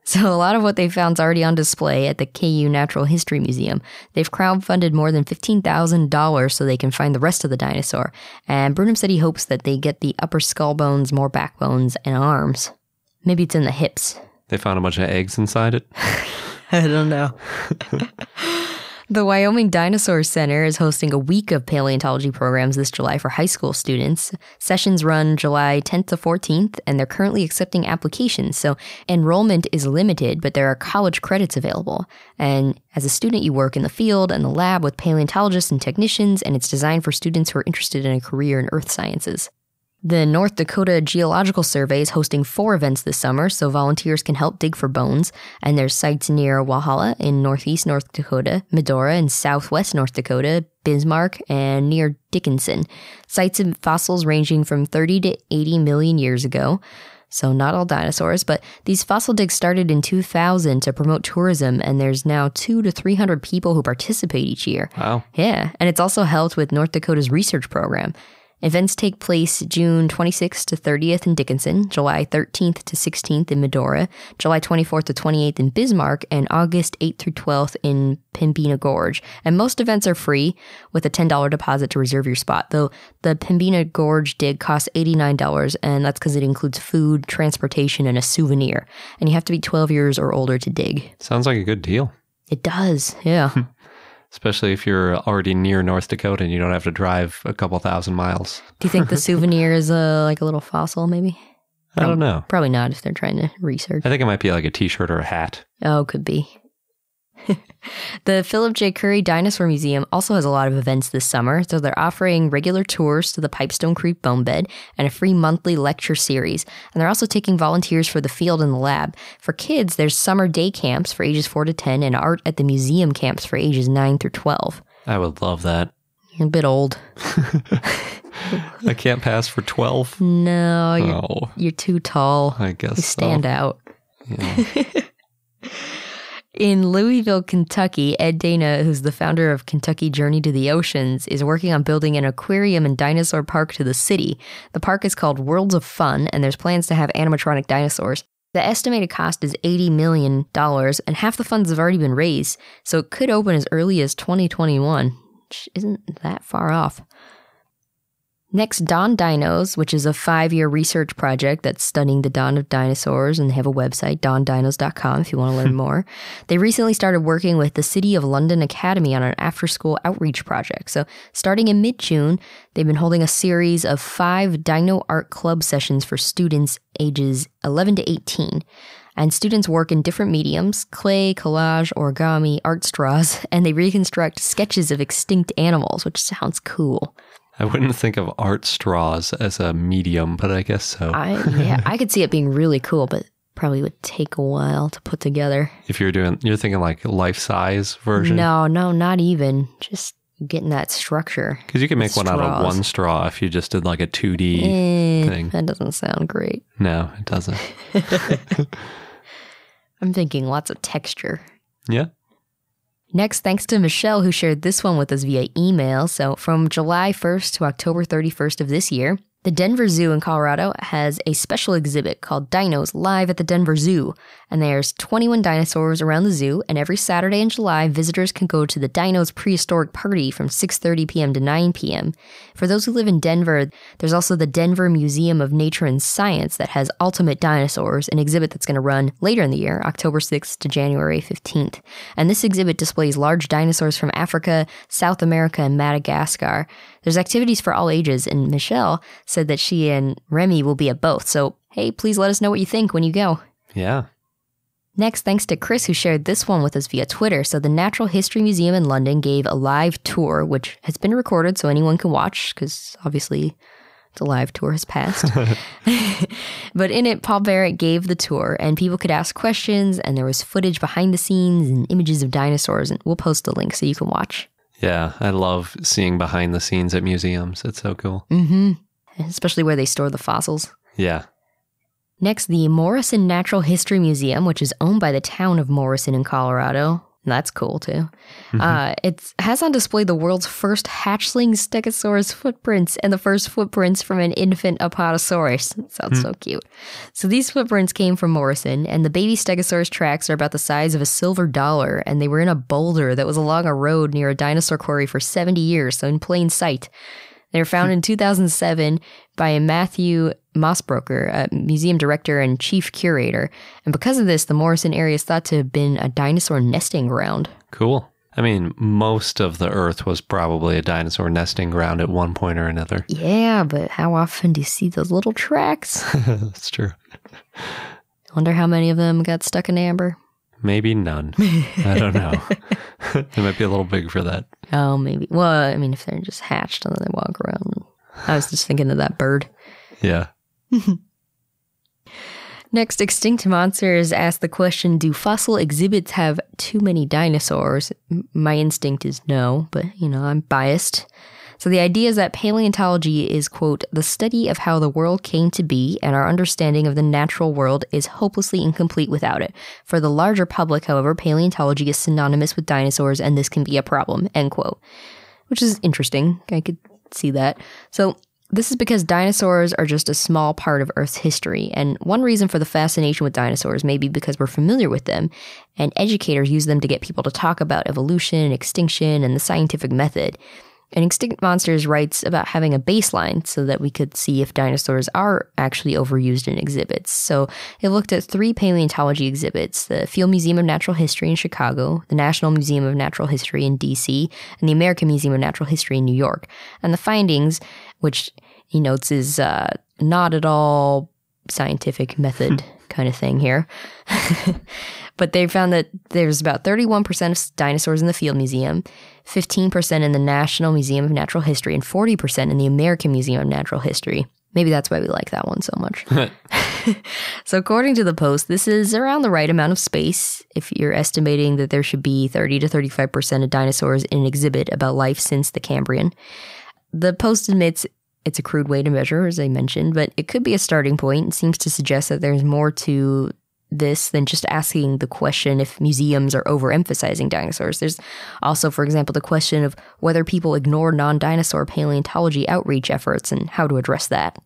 So a lot of what they found is already on display at the KU Natural History Museum. They've crowdfunded more than $15,000 so they can find the rest of the dinosaur. And Burnham said he hopes that they get the upper skull bones, more backbones, and arms. Maybe it's in the hips. They found a bunch of eggs inside it. *laughs* I don't know. *laughs* the Wyoming Dinosaur Center is hosting a week of paleontology programs this July for high school students. Sessions run July 10th to 14th, and they're currently accepting applications. So enrollment is limited, but there are college credits available. And as a student, you work in the field and the lab with paleontologists and technicians, and it's designed for students who are interested in a career in earth sciences. The North Dakota Geological Survey is hosting four events this summer, so volunteers can help dig for bones. And there's sites near Walhalla in northeast North Dakota, Medora in southwest North Dakota, Bismarck, and near Dickinson. Sites of fossils ranging from 30 to 80 million years ago. So, not all dinosaurs, but these fossil digs started in 2000 to promote tourism, and there's now two to 300 people who participate each year. Wow. Yeah, and it's also helped with North Dakota's research program. Events take place June 26th to 30th in Dickinson, July 13th to 16th in Medora, July 24th to 28th in Bismarck, and August 8th through 12th in Pembina Gorge. And most events are free with a $10 deposit to reserve your spot, though the Pembina Gorge dig costs $89, and that's because it includes food, transportation, and a souvenir. And you have to be 12 years or older to dig. Sounds like a good deal, It does, yeah. *laughs* especially if you're already near North Dakota and you don't have to drive a couple thousand miles. Do you think the *laughs* souvenir is uh, like a little fossil, maybe? I don't know. Probably not if they're trying to research. I think it might be like a t shirt or a hat. Oh, could be. The Philip J. Currie Dinosaur Museum also has a lot of events this summer, so they're offering regular tours to the Pipestone Creek Bone Bed and a free monthly lecture series. And they're also taking volunteers for the field and the lab. For kids, there's summer day camps for ages 4 to 10 and art at the museum camps for ages 9 through 12. I would love that. You're a bit old. *laughs* *laughs* I can't pass for 12. No, you're, Oh, you're too tall. I guess You stand so. out. Yeah. *laughs* In Louisville, Kentucky, Ed Dana, who's the founder of Kentucky Journey to the Oceans, is working on building an aquarium and dinosaur park to the city. The park is called Worlds of Fun, and there's plans to have animatronic dinosaurs. The estimated cost is $80 million, and half the funds have already been raised, so it could open as early as 2021, which isn't that far off. Next, Dawn Dinos, which is a five year research project that's studying the dawn of dinosaurs, and they have a website, dawndinos.com, if you want to learn *laughs* more. They recently started working with the City of London Academy on an after school outreach project. So, starting in mid June, they've been holding a series of five Dino Art Club sessions for students ages 11 to 18. And students work in different mediums clay, collage, origami, art straws, *laughs* and they reconstruct sketches of extinct animals, which sounds cool. I wouldn't think of art straws as a medium, but I guess so. I yeah, I could see it being really cool, but probably would take a while to put together. if you're doing, you're thinking like life size version. No, no, not even. Just getting that structure. Because you can make one out of one straw if you just did like a 2D Eh, thing. that doesn't sound great. No, it doesn't. *laughs* *laughs* I'm thinking lots of texture. Yeah. Next, thanks to Michelle, who shared this one with us via email. So, from July 1st to October 31st of this year, the Denver Zoo in Colorado has a special exhibit called Dinos Live at the Denver Zoo. And there's 21 dinosaurs around the zoo, and every Saturday in July, visitors can go to the Dinos Prehistoric Party from 6:30 p.m. to 9 p.m. For those who live in Denver, there's also the Denver Museum of Nature and Science that has Ultimate Dinosaurs, an exhibit that's going to run later in the year, October 6th to January 15th. And this exhibit displays large dinosaurs from Africa, South America, and Madagascar. There's activities for all ages, and Michelle said that she and Remy will be at both. So, hey, please let us know what you think when you go. Yeah. Next, thanks to Chris, who shared this one with us via Twitter. So, the Natural History Museum in London gave a live tour, which has been recorded so anyone can watch, because obviously the live tour has passed. *laughs* *laughs* but in it, Paul Barrett gave the tour, and people could ask questions, and there was footage behind the scenes and images of dinosaurs. And we'll post the link so you can watch. Yeah. I love seeing behind the scenes at museums. It's so cool. Mm-hmm. Especially where they store the fossils. Yeah. Next, the Morrison Natural History Museum, which is owned by the town of Morrison in Colorado. That's cool too. Uh, it has on display the world's first hatchling Stegosaurus footprints and the first footprints from an infant Apatosaurus. Sounds so cute. So these footprints came from Morrison, and the baby Stegosaurus tracks are about the size of a silver dollar, and they were in a boulder that was along a road near a dinosaur quarry for 70 years, so in plain sight. They were found in 2007 by Matthew Mossbrucker, a museum director and chief curator. And because of this, the Morrison area is thought to have been a dinosaur nesting ground. Cool. I mean, most of the Earth was probably a dinosaur nesting ground at one point or another. Yeah, but how often do you see those little tracks? *laughs* That's true. I Wonder how many of them got stuck in amber. Maybe none. I don't know. *laughs* it might be a little big for that. Oh, maybe. Well, I mean, if they're just hatched and then they walk around. I was just thinking of that bird. Yeah. *laughs* Next, Extinct Monsters asked the question Do fossil exhibits have too many dinosaurs? My instinct is no, but you know, I'm biased. So the idea is that paleontology is, quote, the study of how the world came to be, and our understanding of the natural world is hopelessly incomplete without it. For the larger public, however, paleontology is synonymous with dinosaurs, and this can be a problem, end quote. Which is interesting. I could see that. So this is because dinosaurs are just a small part of Earth's history, and one reason for the fascination with dinosaurs may be because we're familiar with them, and educators use them to get people to talk about evolution, extinction, and the scientific method. And Extinct Monsters writes about having a baseline so that we could see if dinosaurs are actually overused in exhibits. So it looked at three paleontology exhibits the Field Museum of Natural History in Chicago, the National Museum of Natural History in DC, and the American Museum of Natural History in New York. And the findings, which he notes is uh, not at all scientific method hmm. kind of thing here, *laughs* but they found that there's about 31% of dinosaurs in the Field Museum, 15% in the National Museum of Natural History, and 40% in the American Museum of Natural History. Maybe that's why we like that one so much. *laughs* *laughs* so, according to the post, this is around the right amount of space if you're estimating that there should be 30 to 35% of dinosaurs in an exhibit about life since the Cambrian. The post admits it's a crude way to measure, as I mentioned, but it could be a starting point. It seems to suggest that there's more to this than just asking the question if museums are overemphasizing dinosaurs. There's also, for example, the question of whether people ignore non dinosaur paleontology outreach efforts and how to address that.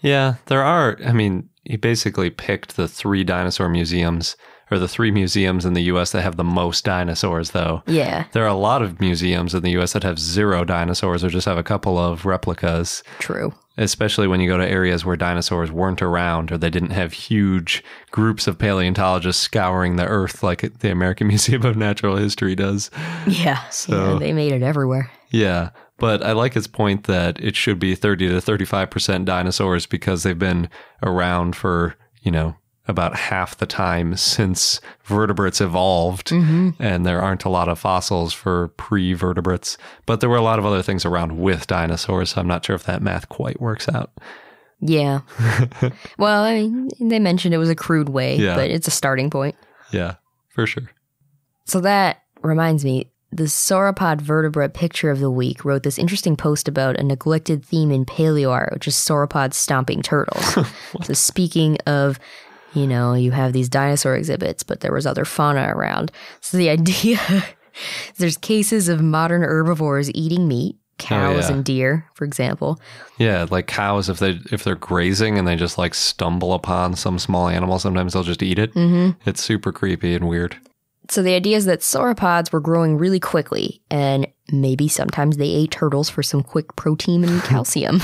Yeah, there are. I mean, he basically picked the three dinosaur museums or the three museums in the US that have the most dinosaurs, though. Yeah, There are a lot of museums in the US that have zero dinosaurs or just have a couple of replicas, true. especially when you go to areas where dinosaurs weren't around or they didn't have huge groups of paleontologists scouring the earth like the American *laughs* Museum of Natural History does. Yeah, So- yeah, they made it everywhere. Yeah, but I like his point that it should be 30 to 35% dinosaurs because they've been around for, you know, about half the time since vertebrates evolved. Mm-hmm. And there aren't a lot of fossils for pre vertebrates. But there were a lot of other things around with dinosaurs. So I'm not sure if that math quite works out. Yeah. *laughs* well, I mean, they mentioned it was a crude way, Yeah. but it's a starting point. Yeah, for sure. So that reminds me, the sauropod vertebrate picture of the week wrote this interesting post about a neglected theme in paleoart, which is sauropods stomping turtles. *laughs* so speaking of, you know, you have these dinosaur exhibits, but there was other fauna around. So the *laughs* idea there's cases of modern herbivores eating meat, cows yeah. and deer, for example. Yeah, like cows, if they if they're grazing and they just like stumble upon some small animal, sometimes they'll just eat it. Mm-hmm. It's super creepy and weird. So the idea is that sauropods were growing really quickly, and maybe sometimes they ate turtles for some quick protein and *laughs* calcium.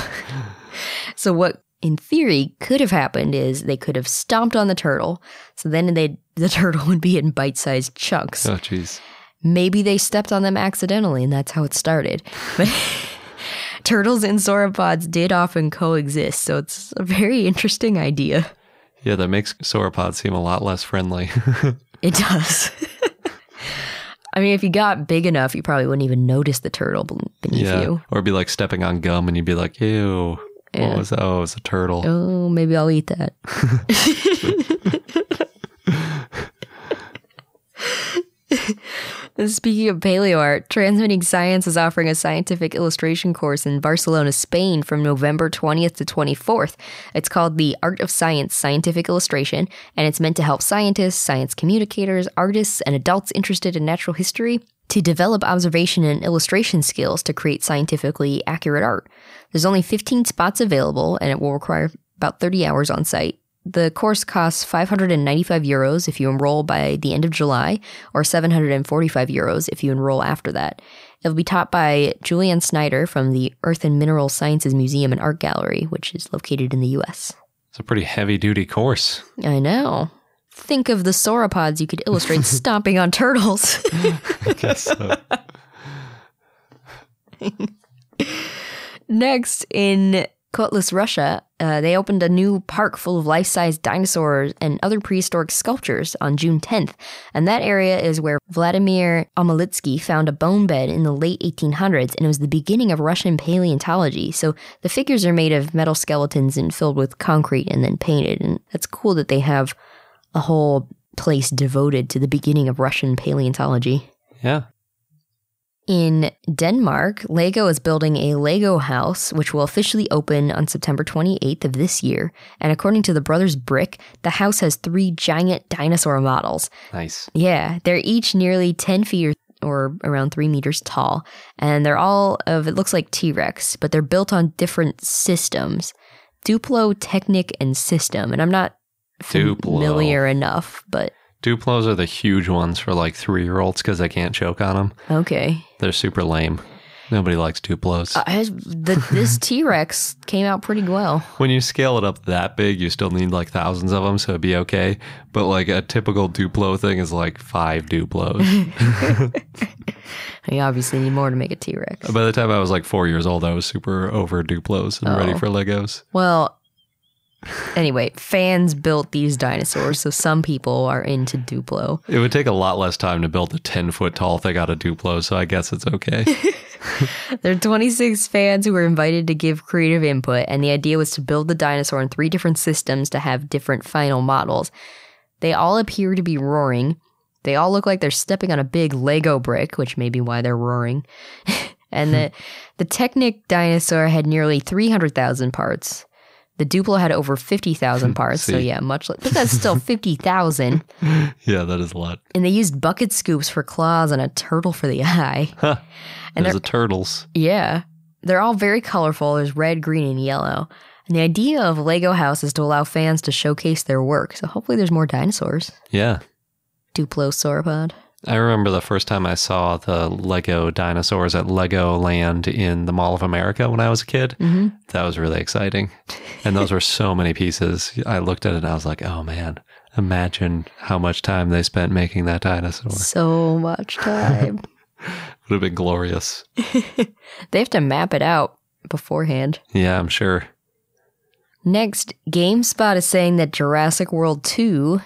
*laughs* so what in theory could have happened is they could have stomped on the turtle, so then they the *laughs* turtle would be in bite-sized chunks. Oh, jeez. Maybe they stepped on them accidentally, and that's how it started. But *laughs* turtles and sauropods did often coexist, so it's a very interesting idea. Yeah, that makes sauropods seem a lot less friendly. *laughs* It does. I mean, if you got big enough, you probably wouldn't even notice the turtle be- beneath yeah. you. Or be like stepping on gum and you'd be like, ew. Yeah. What was that? Oh, it was a turtle. Oh, maybe I'll eat that. *laughs* And Speaking of paleo art, Transmitting Science is offering a scientific illustration course in Barcelona, Spain from November 20th to 24th. It's called The Art of Science Scientific Illustration, and it's meant to help scientists, science communicators, artists, and adults interested in natural history to develop observation and illustration skills to create scientifically accurate art. There's only 15 spots available, and it will require about 30 hours on site. The course costs 595 euros if you enroll by the end of July, or 745 euros if you enroll after that. It'll be taught by Julianne Snyder from the Earth and Mineral Sciences Museum and Art Gallery, which is located in the US. It's a pretty heavy duty course. I know. Think of the sauropods you could illustrate *laughs* stomping on turtles. *laughs* I guess so. *laughs* Next, in Kotlas, Russia, uh, they opened a new park full of life size dinosaurs and other prehistoric sculptures on June 10th. And that area is where Vladimir Amalitsky found a bone bed in the late 1800s, and it was the beginning of Russian paleontology. So the figures are made of metal skeletons and filled with concrete and then painted. And it's cool that they have a whole place devoted to the beginning of Russian paleontology. Yeah. In Denmark, Lego is building a Lego house, which will officially open on September 28th of this year. And according to the Brothers Brick, the house has three giant dinosaur models. Nice. Yeah, they're each nearly 10 feet or, or around three meters tall. And they're all of, it looks like T Rex, but they're built on different systems Duplo, Technic, and System. And I'm not Duplo. familiar enough, but Duplos are the huge ones for like three year olds because they can't choke on them. okay. They're super lame. Nobody likes Duplos. Uh, I, the, this *laughs* T Rex came out pretty well. when you scale it up that big, you still need like thousands of them, so it'd be okay. But like a typical Duplo thing is like five Duplos. *laughs* You obviously need more to make a T Rex. By the time I was like four years old, I was super over Duplos and ready Oh. for Legos. Well, Anyway, fans built these dinosaurs, so some people are into Duplo. It would take a lot less time to build a 10 foot tall thing out of Duplo, so I guess it's okay. *laughs* There are 26 fans who were invited to give creative input, and the idea was to build the dinosaur in three different systems to have different final models. They all appear to be roaring. They all look like they're stepping on a big Lego brick, which may be why they're roaring. *laughs* and the, *laughs* the Technic dinosaur had nearly 300,000 parts. The Duplo had over 50,000 *laughs* parts, so yeah, much like, but that's still *laughs* 50,000. yeah, that is a lot. And they used bucket scoops for claws and a turtle for the *laughs* eye. And There's the turtles. Yeah. They're all very colorful. There's red, green, and yellow. And the idea of Lego House is to allow fans to showcase their work. So hopefully there's more dinosaurs. Yeah. Duplo sauropod. I remember the first time I saw the Lego dinosaurs at Lego Land in the Mall of America when I was a kid. Mm-hmm. That was really exciting. And those were so many pieces. I looked at it and I was like, oh man, imagine how much time they spent making that dinosaur. So much time. *laughs* Would have been glorious. *laughs* they have to map it out beforehand. Yeah, I'm sure. Next, GameSpot is saying that Jurassic World 2,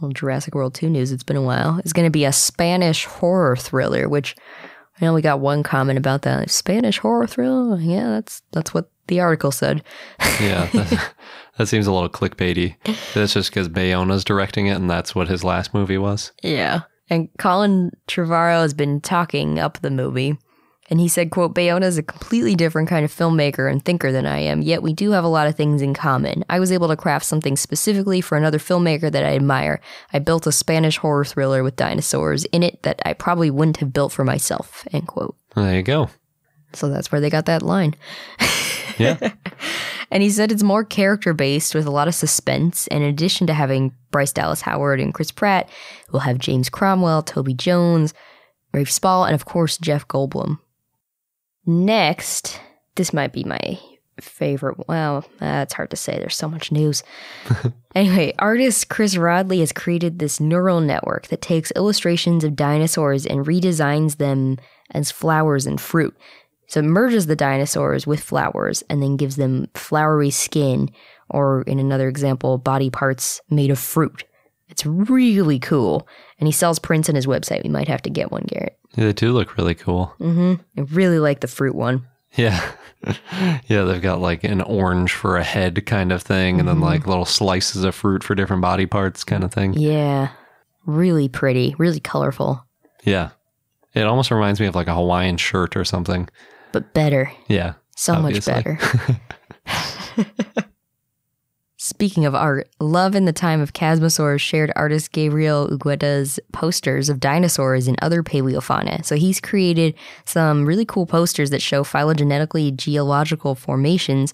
well, Jurassic World 2 news, it's been a while, is going to be a Spanish horror thriller, which I know we got one comment about that. Spanish horror thriller? Yeah, that's that's what the article said. Yeah, *laughs* that, that seems a little clickbaity. That's just because Bayona's directing it and that's what his last movie was. Yeah. And Colin Trevorrow has been talking up the movie. And he said, quote, Bayona is a completely different kind of filmmaker and thinker than I am, yet we do have a lot of things in common. I was able to craft something specifically for another filmmaker that I admire. I built a Spanish horror thriller with dinosaurs in it that I probably wouldn't have built for myself, end quote. There you go. So that's where they got that line. Yeah. *laughs* And he said it's more character based with a lot of suspense. And in addition to having Bryce Dallas Howard and Chris Pratt, we'll have James Cromwell, Toby Jones, Rafe Spall, and of course Jeff Goldblum. Next, this might be my favorite. Well, uh, that's hard to say. There's so much news. *laughs* anyway, artist Chris Rodley has created this neural network that takes illustrations of dinosaurs and redesigns them as flowers and fruit. So it merges the dinosaurs with flowers and then gives them flowery skin, or in another example, body parts made of fruit. It's really cool. And he sells prints on his website. We might have to get one, Garrett. They do look really cool. Mm-hmm. I really like the fruit one. Yeah. *laughs* yeah, they've got like an orange for a head kind of thing, and then like little slices of fruit for different body parts kind of thing. Yeah. Really pretty, really colorful, Yeah. It almost reminds me of like a Hawaiian shirt or something. but better. Yeah. So Obviously. much better. *laughs* *laughs* Speaking of art, Love in the Time of Chasmosaurs shared artist Gabriel Ugueta's posters of dinosaurs and other paleofauna. So he's created some really cool posters that show phylogenetically geological formations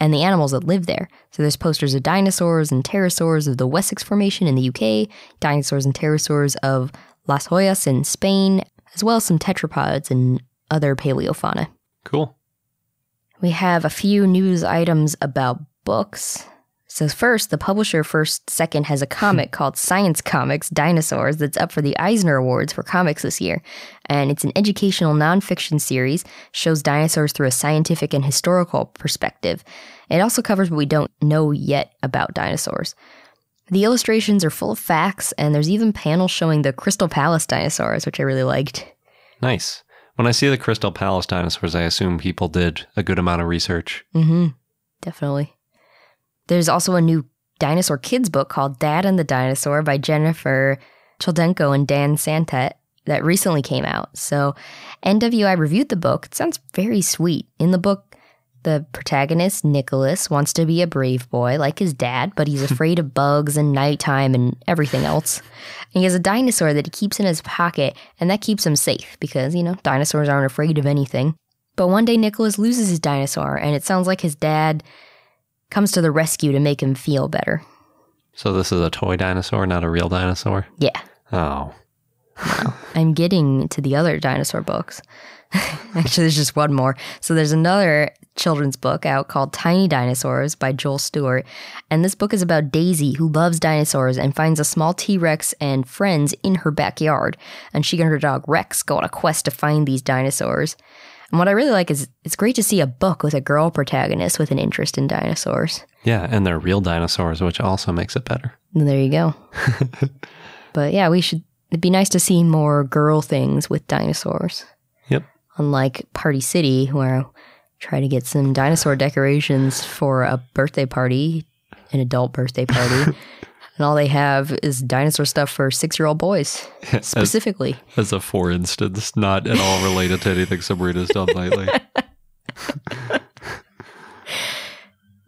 and the animals that live there. So there's posters of dinosaurs and pterosaurs of the Wessex Formation in the UK, dinosaurs and pterosaurs of Las Hoyas in Spain, as well as some tetrapods and other paleofauna. Cool. We have a few news items about books. So first, the publisher First Second has a *laughs* comic called Science Comics Dinosaurs that's up for the Eisner Awards for comics this year. And it's an educational nonfiction series, shows dinosaurs through a scientific and historical perspective. It also covers what we don't know yet about dinosaurs. The illustrations are full of facts, and there's even panels showing the Crystal Palace dinosaurs, which I really liked. Nice. When I see the Crystal Palace dinosaurs, I assume people did a good amount of research. Mm-hmm. Definitely. There's also a new dinosaur kids book called Dad and the Dinosaur by Gennifer Choldenko and Dan Santat that recently came out. So NWI reviewed the book. It sounds very sweet. In the book, the protagonist, Nicholas, wants to be a brave boy like his dad, but he's *laughs* afraid of bugs and nighttime and everything else. And he has a dinosaur that he keeps in his pocket, and that keeps him safe because, you know, dinosaurs aren't afraid of anything. But one day Nicholas loses his dinosaur, and it sounds like his dad comes to the rescue to make him feel better. So this is a toy dinosaur, not a real dinosaur. Yeah, Oh, I'm getting to the other dinosaur books. *laughs* Actually, there's just one more. So there's another children's book out called Tiny Dinosaurs by Joel Stewart. And this book is about Daisy, who loves dinosaurs and finds a small T Rex and friends in her backyard. And she and her dog Rex go on a quest to find these dinosaurs. And what I really like is it's great to see a book with a girl protagonist with an interest in dinosaurs. Yeah, and they're real dinosaurs, which also makes it better. There you go. *laughs* but yeah, we should. It'd be nice to see more girl things with dinosaurs. Yep. Unlike Party City, where I try to get some dinosaur decorations for a birthday party, an adult birthday party. *laughs* and all they have is dinosaur stuff for six year old boys, *laughs* specifically. As a for instance, not at all related to anything Sabrina's done lately. *laughs*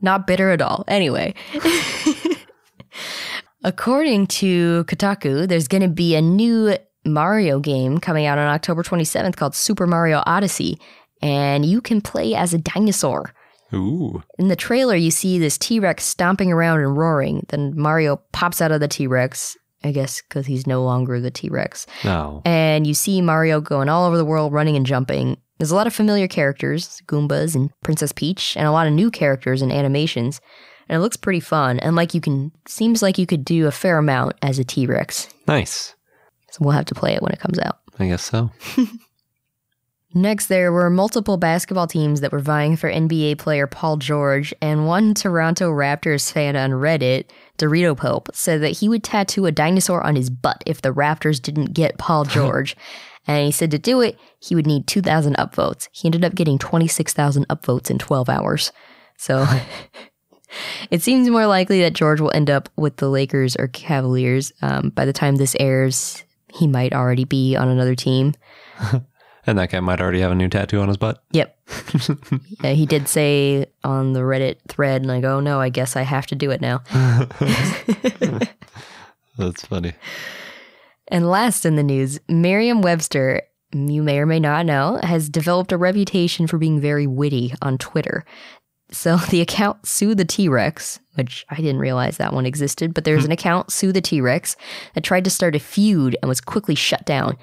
Not bitter at all. Anyway. *laughs* According to Kotaku, there's going to be a new Mario game coming out on October 27th called Super Mario Odyssey, and you can play as a dinosaur. Ooh. In the trailer, you see this T Rex stomping around and roaring. Then Mario pops out of the T Rex, I guess because he's no longer the T Rex. No. And you see Mario going all over the world, running and jumping. There's a lot of familiar characters, Goombas and Princess Peach, and a lot of new characters and animations. And it looks pretty fun. And like you can, seems like you could do a fair amount as a T Rex. Nice. So we'll have to play it when it comes out. I guess so. *laughs* Next, there were multiple basketball teams that were vying for NBA player Paul George, and one Toronto Raptors fan on Reddit, Dorito Pope, said that he would tattoo a dinosaur on his butt if the Raptors didn't get Paul *laughs* George. and he said to do it, he would need 2,000 upvotes. He ended up getting 26,000 upvotes in 12 hours. So *laughs* it seems more likely that George will end up with the Lakers or Cavaliers. Um, by the time this airs, he might already be on another team. *laughs* And that guy might already have a new tattoo on his butt. Yep. *laughs* yeah, he did say on the Reddit thread, and I go, oh, no, I guess I have to do it now. *laughs* That's funny. And last in the news, Merriam Webster, you may or may not know, has developed a reputation for being very witty on Twitter. So *laughs* the account Sue the T Rex, which I didn't realize that one existed, but there's hmm. an account Sue the T Rex that tried to start a feud and was quickly shut down.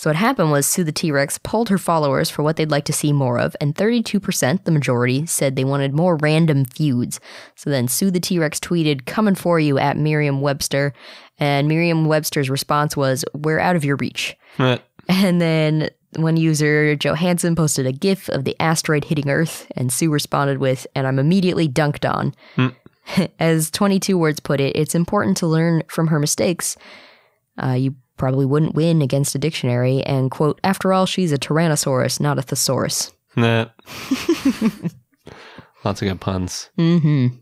So what happened was Sue the T Rex polled her followers for what they'd like to see more of, and 32%, the majority, said they wanted more random feuds. So then Sue the T Rex tweeted, Coming for you at Merriam Webster. And Merriam Webster's response was, We're out of your reach. Eh, And then one user, Joe Hansen, posted a GIF of the asteroid hitting Earth, and Sue responded with, and I'm immediately dunked on. *laughs* As 22 words put it, it's important to learn from her mistakes. Uh, you probably wouldn't win against a dictionary, and quote, after all, she's a Tyrannosaurus, not a thesaurus. Nah. *laughs* Lots of good puns. Mm-hmm.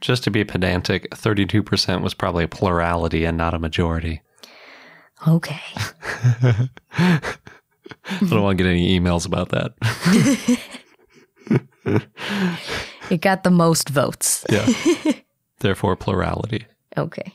Just to be pedantic, 32% was probably a plurality and not a majority. Okay. *laughs* I don't want to get any emails about that. *laughs* It got the most votes. Yeah. Therefore, plurality. Okay.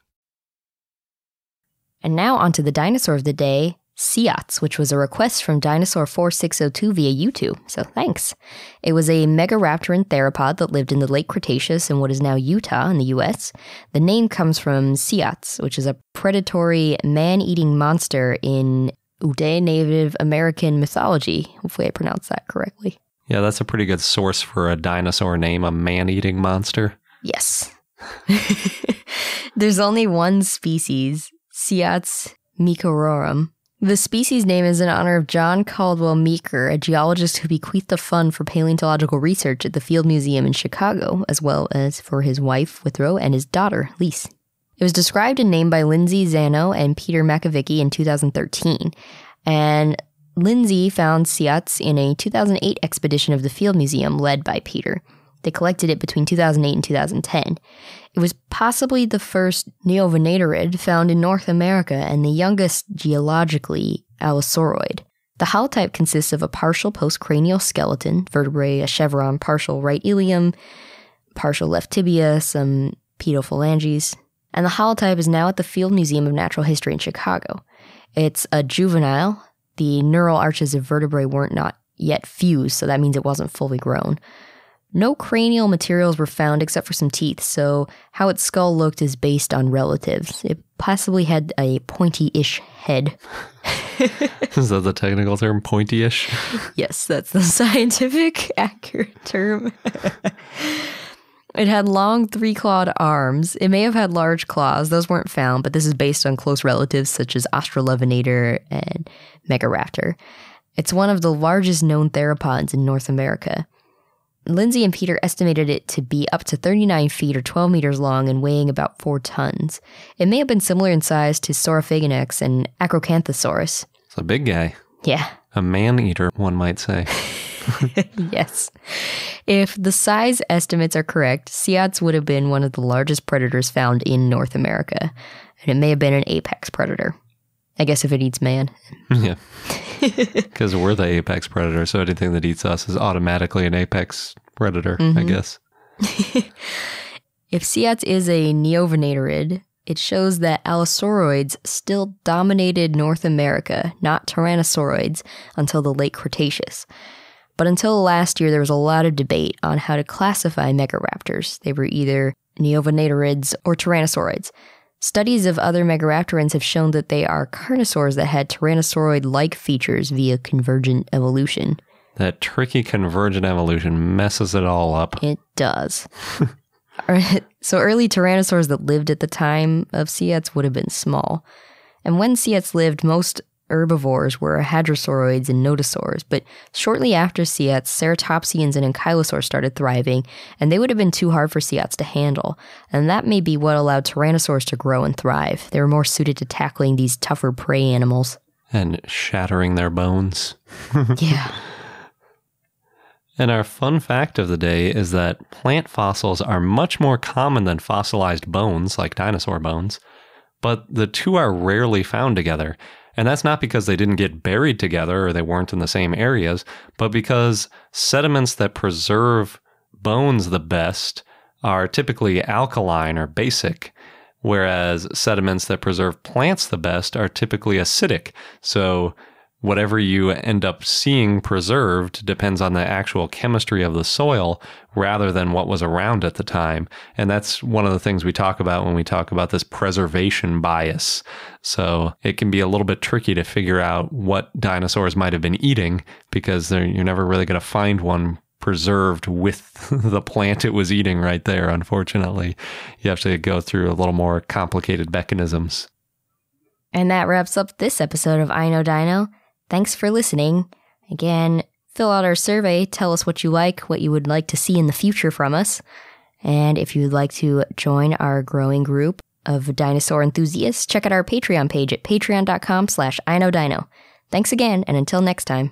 And now onto the dinosaur of the day, Siats, which was a request from Dinosaur 4602 via YouTube, so thanks. It was a megaraptoran theropod that lived in the late Cretaceous in what is now Utah in the US. The name comes from Siats, which is a predatory man eating monster in Uday Native American mythology. Hopefully, I pronounced that correctly. Yeah, that's a pretty good source for a dinosaur name, a man eating monster. Yes. *laughs* There's only one species, Siats meekerorum. The species name is in honor of John Caldwell Meeker, a geologist who bequeathed a fund for paleontological research at the Field Museum in Chicago, as well as for his wife, Withrow, and his daughter, Lise. It was described and named by Lindsay Zanno and Peter Makovicky in 2013. And Lindsay found Siats in a 2008 expedition of the Field Museum led by Peter. They collected it between 2008 and 2010. It was possibly the first neovenatorid found in North America and the youngest geologically allosauroid. The holotype consists of a partial postcranial skeleton, vertebrae, a chevron, partial right ilium, partial left tibia, some pedophalanges, and the holotype is now at the Field Museum of Natural History in Chicago. It's a juvenile. The neural arches of vertebrae weren't not yet fused, so that means it wasn't fully grown. No cranial materials were found except for some teeth, so how its skull looked is based on relatives. It possibly had a pointy ish head. *laughs* Is that the technical term? Pointy ish? Yes, that's the *laughs* scientific accurate term. it had long three clawed arms. It may have had large claws. Those weren't found, but this is based on close relatives such as Australovenator and Megaraptor. It's one of the largest known theropods in North America. Lindsay and Peter estimated it to be up to 39 feet or 12 meters long and weighing about 4 tons. It may have been similar in size to Saurophaganax and Acrocanthosaurus. It's a big guy. Yeah, A man eater, one might say. *laughs* yes. If the size estimates are correct, Siats would have been one of the largest predators found in North America, and it may have been an apex predator. I guess if it eats man. *laughs* yeah. *laughs* Because we're the apex predator, so anything that eats us is automatically an apex predator, I mm-hmm. guess. *laughs* If Siats is a neovenatorid, it shows that Allosauroids still dominated North America, not Tyrannosauroids, until the late Cretaceous. But until last year, there was a lot of debate on how to classify megaraptors. They were either neovenatorids or tyrannosauroids. Studies of other megaraptorans have shown that they are carnosaurs that had tyrannosauroid like features via convergent evolution. That tricky convergent evolution messes it all up. It does. *laughs* so early tyrannosaurs that lived at the time of Siats would have been small. And when Siats lived, most herbivores were hadrosauroids and nodosaurs, but shortly after Siats, ceratopsians and ankylosaurs started thriving, and they would have been too hard for Siats to handle. And that may be what allowed tyrannosaurs to grow and thrive. They were more suited to tackling these tougher prey animals. And shattering their bones. *laughs* *laughs* yeah. And our fun fact of the day is that plant fossils are much more common than fossilized bones, like dinosaur bones, but the two are rarely found together. And that's not because they didn't get buried together or they weren't in the same areas, but because sediments that preserve bones the best are typically alkaline or basic, whereas sediments that preserve plants the best are typically acidic. So whatever you end up seeing preserved depends on the actual chemistry of the soil rather than what was around at the time. And that's one of the things we talk about when we talk about this preservation bias. So it can be a little bit tricky to figure out what dinosaurs might have been eating because you're never really going to find one preserved with *laughs* the plant it was eating right there, unfortunately. You have to go through a little more complicated mechanisms. And that wraps up this episode of I Know Dino. Thanks for listening. Again, fill out our survey, tell us what you like, what you would like to see in the future from us. And if you would like to join our growing group of dinosaur enthusiasts, check out our Patreon page at patreon.com slash iknowdino. Thanks again, and until next time.